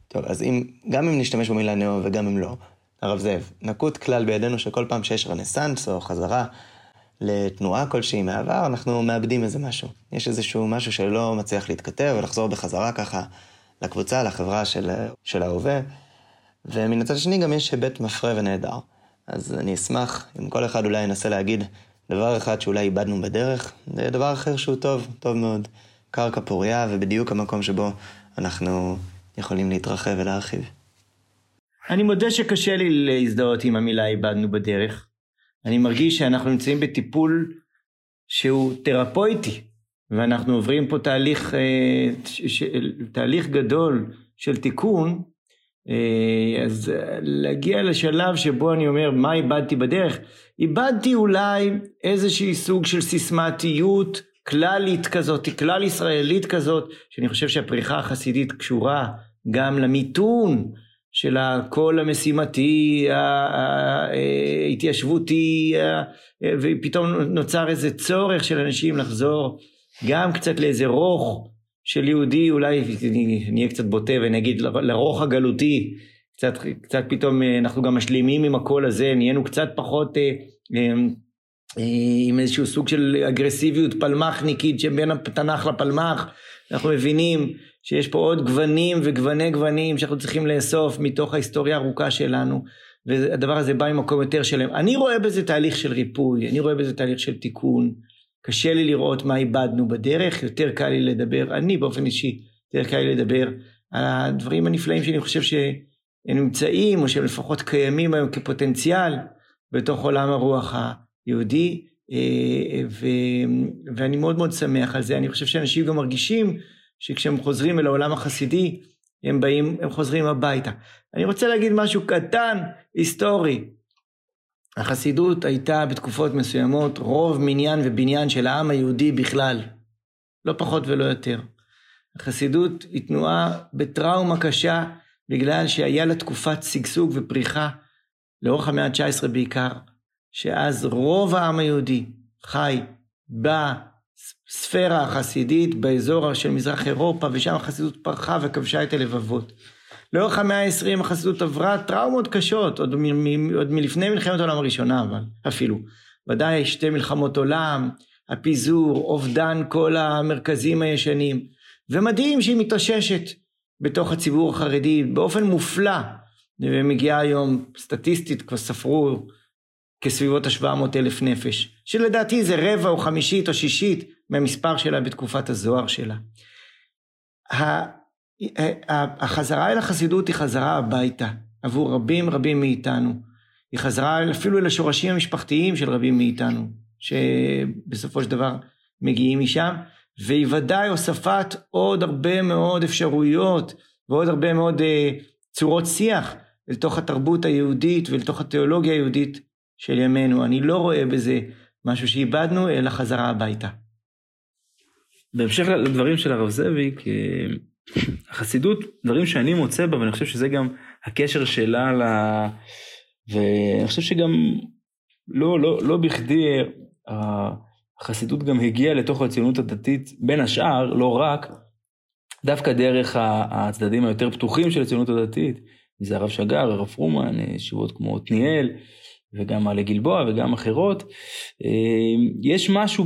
[SPEAKER 1] טוב, אז אם, גם אם נשתמש במילה נאו וגם אם לא, הרב זאב, נקוט כלל בידינו שכל פעם שיש רנסאנס או חזרה לתנועה כלשהי מהעבר, אנחנו מאבדים איזה משהו. יש איזשהו משהו שלא מצליח להתכתב ולחזור בחזרה ככה לקבוצה, לחברה של, של ההווה. ומן הצד השני גם יש היבט מפרה ונהדר. אז אני אשמח אם כל אחד אולי ינסה להגיד דבר אחד שאולי איבדנו בדרך, ודבר אחר שהוא טוב, טוב מאוד. קרקע פוריה ובדיוק המקום שבו אנחנו יכולים להתרחב ולהרחיב.
[SPEAKER 3] אני מודה שקשה לי להזדהות עם המילה איבדנו בדרך. אני מרגיש שאנחנו נמצאים בטיפול שהוא תרפויטי, ואנחנו עוברים פה תהליך, אה, תהליך גדול של תיקון, אה, אז להגיע לשלב שבו אני אומר מה איבדתי בדרך, איבדתי אולי איזשהי סוג של סיסמתיות כללית כזאת, כלל ישראלית כזאת, שאני חושב שהפריחה החסידית קשורה גם למיתון של הקול המשימתי, ההתיישבותי, ופתאום נוצר איזה צורך של אנשים לחזור גם קצת לאיזה רוך של יהודי, אולי אני אהיה קצת בוטה ואני אגיד לרוך הגלותי, קצת, קצת פתאום אנחנו גם משלימים עם הקול הזה, נהיינו קצת פחות אה, אה, אה, עם איזשהו סוג של אגרסיביות פלמחניקית שבין התנ"ך לפלמח, אנחנו מבינים שיש פה עוד גוונים וגווני גוונים שאנחנו צריכים לאסוף מתוך ההיסטוריה הארוכה שלנו, והדבר הזה בא ממקום יותר שלם. אני רואה בזה תהליך של ריפוי, אני רואה בזה תהליך של תיקון. קשה לי לראות מה איבדנו בדרך, יותר קל לי לדבר, אני באופן אישי, יותר קל לי לדבר על הדברים הנפלאים שאני חושב שהם נמצאים, או שהם לפחות קיימים היום כפוטנציאל בתוך עולם הרוח היהודי, ו, ואני מאוד מאוד שמח על זה. אני חושב שאנשים גם מרגישים שכשהם חוזרים אל העולם החסידי, הם באים, הם חוזרים הביתה. אני רוצה להגיד משהו קטן, היסטורי. החסידות הייתה בתקופות מסוימות רוב מניין ובניין של העם היהודי בכלל, לא פחות ולא יותר. החסידות היא תנועה בטראומה קשה בגלל שהיה לה תקופת שגשוג ופריחה לאורך המאה ה-19 בעיקר, שאז רוב העם היהודי חי בספירה החסידית באזור של מזרח אירופה ושם החסידות פרחה וכבשה את הלבבות. לאורך המאה העשרים החסידות עברה טראומות קשות, עוד, מ- עוד מלפני מלחמת העולם הראשונה, אבל אפילו. ודאי שתי מלחמות עולם, הפיזור, אובדן כל המרכזים הישנים. ומדהים שהיא מתאוששת בתוך הציבור החרדי באופן מופלא. ומגיעה היום, סטטיסטית, כבר ספרו כסביבות ה-700 אלף נפש, שלדעתי זה רבע או חמישית או שישית מהמספר שלה בתקופת הזוהר שלה. החזרה אל החסידות היא חזרה הביתה עבור רבים רבים מאיתנו. היא חזרה אפילו אל השורשים המשפחתיים של רבים מאיתנו, שבסופו של דבר מגיעים משם, והיא ודאי הוספת עוד הרבה מאוד אפשרויות ועוד הרבה מאוד uh, צורות שיח לתוך התרבות היהודית ולתוך התיאולוגיה היהודית של ימינו. אני לא רואה בזה משהו שאיבדנו, אלא חזרה הביתה.
[SPEAKER 2] בהמשך לדברים של הרב זאביק, החסידות, דברים שאני מוצא בה, ואני חושב שזה גם הקשר שלה ל... ואני חושב שגם לא, לא, לא בכדי החסידות גם הגיעה לתוך הציונות הדתית, בין השאר, לא רק, דווקא דרך הצדדים היותר פתוחים של הציונות הדתית, זה הרב שגר, הרב פרומן, ישיבות כמו עתניאל, וגם מעלה גלבוע וגם אחרות. יש משהו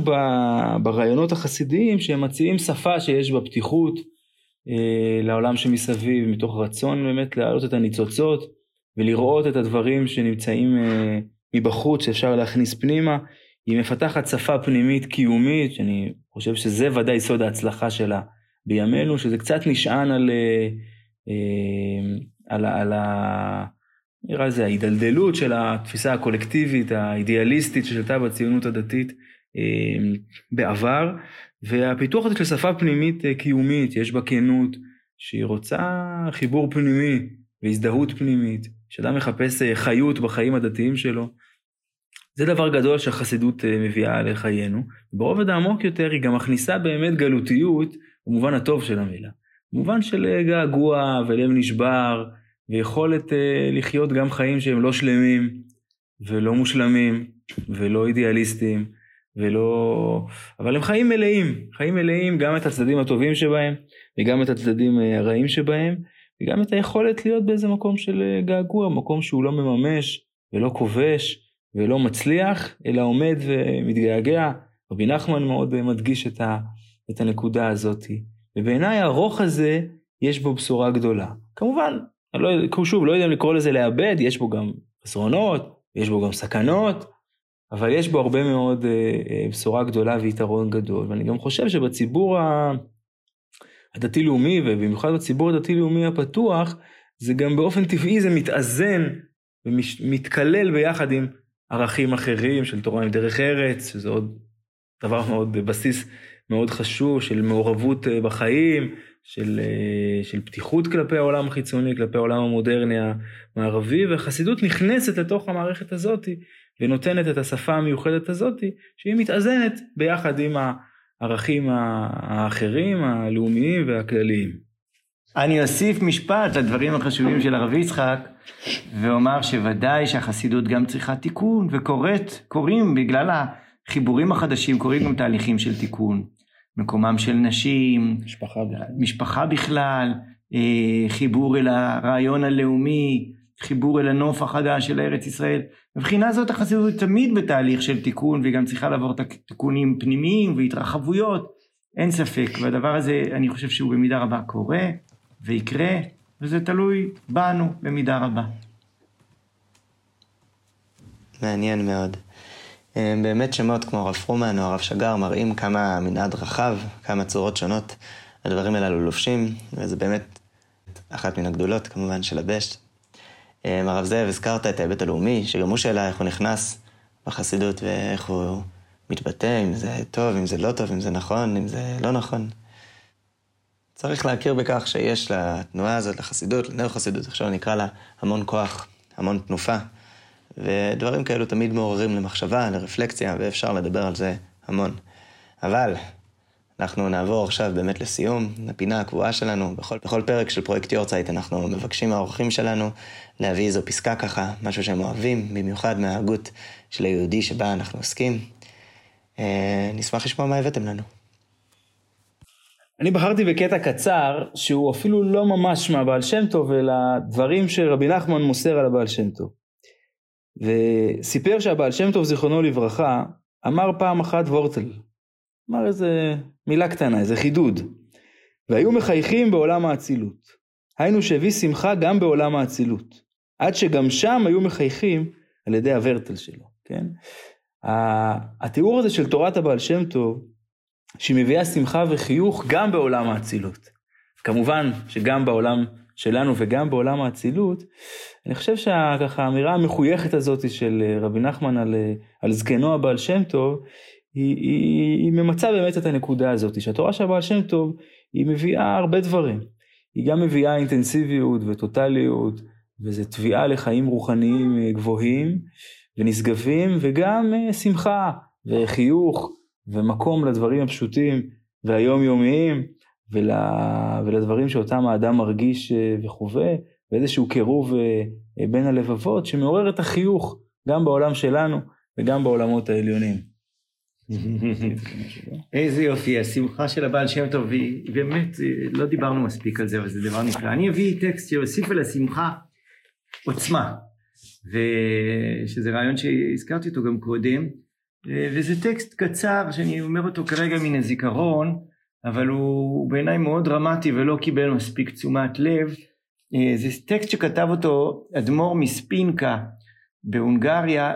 [SPEAKER 2] ברעיונות החסידיים שהם מציעים שפה שיש בה פתיחות, אה, לעולם שמסביב, מתוך רצון באמת להעלות את הניצוצות ולראות את הדברים שנמצאים אה, מבחוץ שאפשר להכניס פנימה. היא מפתחת שפה פנימית קיומית, שאני חושב שזה ודאי סוד ההצלחה שלה בימינו, שזה קצת נשען על, אה, על, על, על נראה לזה ההידלדלות של התפיסה הקולקטיבית, האידיאליסטית ששלטה בציונות הדתית בעבר, והפיתוח הזה של שפה פנימית אה, קיומית, יש בה כנות, שהיא רוצה חיבור פנימי והזדהות פנימית, שאדם מחפש אה, חיות בחיים הדתיים שלו. זה דבר גדול שהחסידות אה, מביאה לחיינו. ברובד העמוק יותר היא גם מכניסה באמת גלותיות במובן הטוב של המילה. במובן של געגוע ולב נשבר, ויכולת לחיות גם חיים שהם לא שלמים ולא מושלמים ולא אידיאליסטיים. ולא... אבל הם חיים מלאים, חיים מלאים גם את הצדדים הטובים שבהם, וגם את הצדדים אה, הרעים שבהם, וגם את היכולת להיות באיזה מקום של אה, געגוע, מקום שהוא לא מממש, ולא כובש, ולא מצליח, אלא עומד ומתגעגע. רבי נחמן מאוד מדגיש את, ה... את הנקודה הזאת. ובעיניי הרוך הזה, יש בו בשורה גדולה. כמובן, אני לא, שוב, לא יודע אם לקרוא לזה לאבד, יש בו גם חסרונות, יש בו גם סכנות, אבל יש בו הרבה מאוד אה, אה, בשורה גדולה ויתרון גדול, ואני גם חושב שבציבור הדתי-לאומי, ובמיוחד בציבור הדתי-לאומי הפתוח, זה גם באופן טבעי זה מתאזן ומתכלל ביחד עם ערכים אחרים של תורה עם דרך ארץ, שזה עוד דבר מאוד, בסיס מאוד חשוב של מעורבות אה, בחיים, של, של פתיחות כלפי העולם החיצוני, כלפי העולם המודרני המערבי, והחסידות נכנסת לתוך המערכת הזאתי. ונותנת את השפה המיוחדת הזאת, שהיא מתאזנת ביחד עם הערכים האחרים, הלאומיים והכלליים.
[SPEAKER 3] אני אוסיף משפט לדברים החשובים של הרב יצחק, ואומר שוודאי שהחסידות גם צריכה תיקון, וקורית, קורים בגלל החיבורים החדשים, קורים גם תהליכים של תיקון. מקומם של נשים,
[SPEAKER 2] משפחה בכלל.
[SPEAKER 3] משפחה בכלל, אה, חיבור אל הרעיון הלאומי, חיבור אל הנוף החדש של ארץ ישראל. מבחינה זאת החסידות תמיד בתהליך של תיקון, והיא גם צריכה לעבור תיקונים פנימיים והתרחבויות, אין ספק. והדבר הזה, אני חושב שהוא במידה רבה קורה ויקרה, וזה תלוי בנו במידה רבה.
[SPEAKER 1] מעניין מאוד. אה, באמת שמות כמו הרב פרומן או הרב שגר מראים כמה מנעד רחב, כמה צורות שונות הדברים הללו לובשים, וזה באמת אחת מן הגדולות כמובן של הבשט. אה, הרב זאב, הזכרת את ההיבט הלאומי, שגם הוא שאלה איך הוא נכנס בחסידות ואיך הוא מתבטא, אם זה טוב, אם זה לא טוב, אם זה נכון, אם זה לא נכון. צריך להכיר בכך שיש לתנועה הזאת, לחסידות, לנר חסידות, עכשיו נקרא לה המון כוח, המון תנופה. ודברים כאלו תמיד מעוררים למחשבה, לרפלקציה, ואפשר לדבר על זה המון. אבל אנחנו נעבור עכשיו באמת לסיום, לפינה הקבועה שלנו. בכל, בכל פרק של פרויקט יורצייט אנחנו מבקשים מהאורחים שלנו להביא איזו פסקה ככה, משהו שהם אוהבים, במיוחד מההגות של היהודי שבה אנחנו עוסקים. אה, נשמח לשמוע מה הבאתם לנו.
[SPEAKER 2] אני בחרתי בקטע קצר, שהוא אפילו לא ממש מהבעל שם טוב, אלא דברים שרבי נחמן מוסר על הבעל שם טוב. וסיפר שהבעל שם טוב, זיכרונו לברכה, אמר פעם אחת וורטל. אמר איזה מילה קטנה, איזה חידוד. והיו מחייכים בעולם האצילות. היינו שהביא שמחה גם בעולם האצילות. עד שגם שם היו מחייכים על ידי הוורטל שלו, כן? התיאור הזה של תורת הבעל שם טוב, שהיא מביאה שמחה וחיוך גם בעולם האצילות. כמובן שגם בעולם שלנו וגם בעולם האצילות, אני חושב שככה האמירה המחויכת הזאת של אה, רבי נחמן על, אה, על זקנו הבעל שם טוב, היא, היא, היא ממצה באמת את הנקודה הזאת, שהתורה של הבעל שם טוב היא מביאה הרבה דברים. היא גם מביאה אינטנסיביות וטוטליות, וזו תביעה לחיים רוחניים אה, גבוהים ונשגבים, וגם שמחה וחיוך ומקום לדברים הפשוטים והיומיומיים. ול, ולדברים שאותם האדם מרגיש אה, וחווה, ואיזשהו קירוב אה, אה, בין הלבבות שמעורר את החיוך גם בעולם שלנו וגם בעולמות העליונים.
[SPEAKER 3] איזה יופי, השמחה של הבעל שם טוב, היא באמת, לא דיברנו מספיק על זה, אבל זה דבר נפלא. אני אביא טקסט שיוסיף על השמחה עוצמה, ושזה רעיון שהזכרתי אותו גם קודם, וזה טקסט קצר שאני אומר אותו כרגע מן הזיכרון, אבל הוא בעיניי מאוד דרמטי ולא קיבל מספיק תשומת לב. אה, זה טקסט שכתב אותו אדמו"ר מספינקה בהונגריה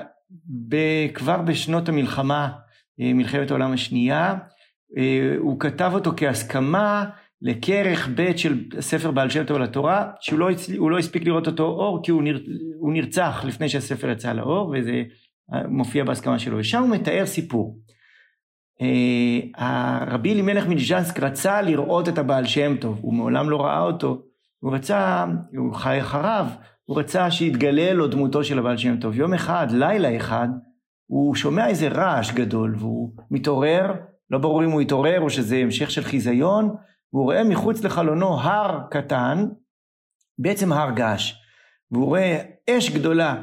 [SPEAKER 3] כבר בשנות המלחמה, אה, מלחמת העולם השנייה. אה, הוא כתב אותו כהסכמה לכרך ב' של ספר בעל שם טוב לתורה, שהוא לא, לא הספיק לראות אותו אור כי הוא, נר, הוא נרצח לפני שהספר יצא לאור וזה מופיע בהסכמה שלו. ושם הוא מתאר סיפור. הרבי אלימלך מליז'נסק רצה לראות את הבעל שם טוב, הוא מעולם לא ראה אותו, הוא רצה, הוא חי אחריו, הוא רצה שיתגלה לו דמותו של הבעל שם טוב. יום אחד, לילה אחד, הוא שומע איזה רעש גדול, והוא מתעורר, לא ברור אם הוא התעורר או שזה המשך של חיזיון, והוא רואה מחוץ לחלונו הר קטן, בעצם הר געש, והוא רואה אש גדולה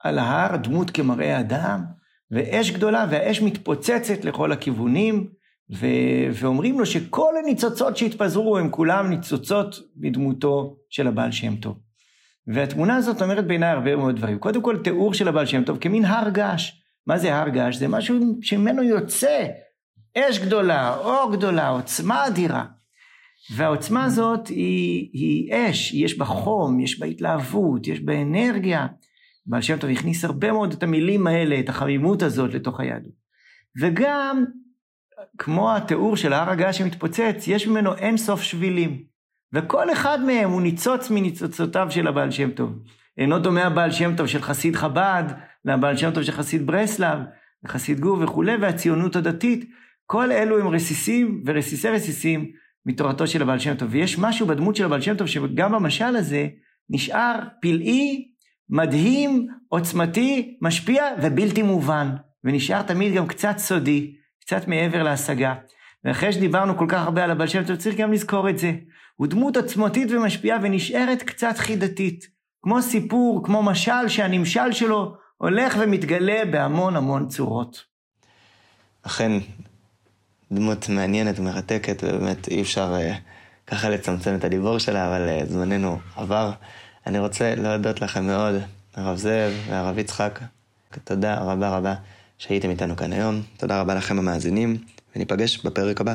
[SPEAKER 3] על ההר, דמות כמראה אדם, ואש גדולה, והאש מתפוצצת לכל הכיוונים, ו... ואומרים לו שכל הניצוצות שהתפזרו הם כולם ניצוצות בדמותו של הבעל שם טוב. והתמונה הזאת אומרת בעיניי הרבה מאוד דברים. קודם כל תיאור של הבעל שם טוב כמין הר געש. מה זה הר געש? זה משהו שממנו יוצא אש גדולה, אור גדולה, עוצמה אדירה. והעוצמה הזאת היא, היא אש, יש בה חום, יש בה התלהבות, יש בה אנרגיה. בעל שם טוב הכניס הרבה מאוד את המילים האלה, את החמימות הזאת לתוך היהדות. וגם, כמו התיאור של הר הגעה שמתפוצץ, יש ממנו אין סוף שבילים. וכל אחד מהם הוא ניצוץ מניצוצותיו של הבעל שם טוב. אינו דומה הבעל שם טוב של חסיד חב"ד, לבעל שם טוב של חסיד ברסלב, חסיד גור וכולי, והציונות הדתית. כל אלו הם רסיסים ורסיסי רסיסים מתורתו של הבעל שם טוב. ויש משהו בדמות של הבעל שם טוב, שגם במשל הזה נשאר פלאי מדהים, עוצמתי, משפיע ובלתי מובן, ונשאר תמיד גם קצת סודי, קצת מעבר להשגה. ואחרי שדיברנו כל כך הרבה על הבעל שם טוב, צריך גם לזכור את זה. הוא דמות עצמתית ומשפיעה ונשארת קצת חידתית. כמו סיפור, כמו משל שהנמשל שלו הולך ומתגלה בהמון המון צורות.
[SPEAKER 1] אכן, דמות מעניינת ומרתקת, ובאמת אי אפשר uh, ככה לצמצם את הדיבור שלה, אבל uh, זמננו עבר. אני רוצה להודות לכם מאוד, הרב זאב והרב יצחק. תודה רבה רבה שהייתם איתנו כאן היום. תודה רבה לכם המאזינים, וניפגש בפרק הבא.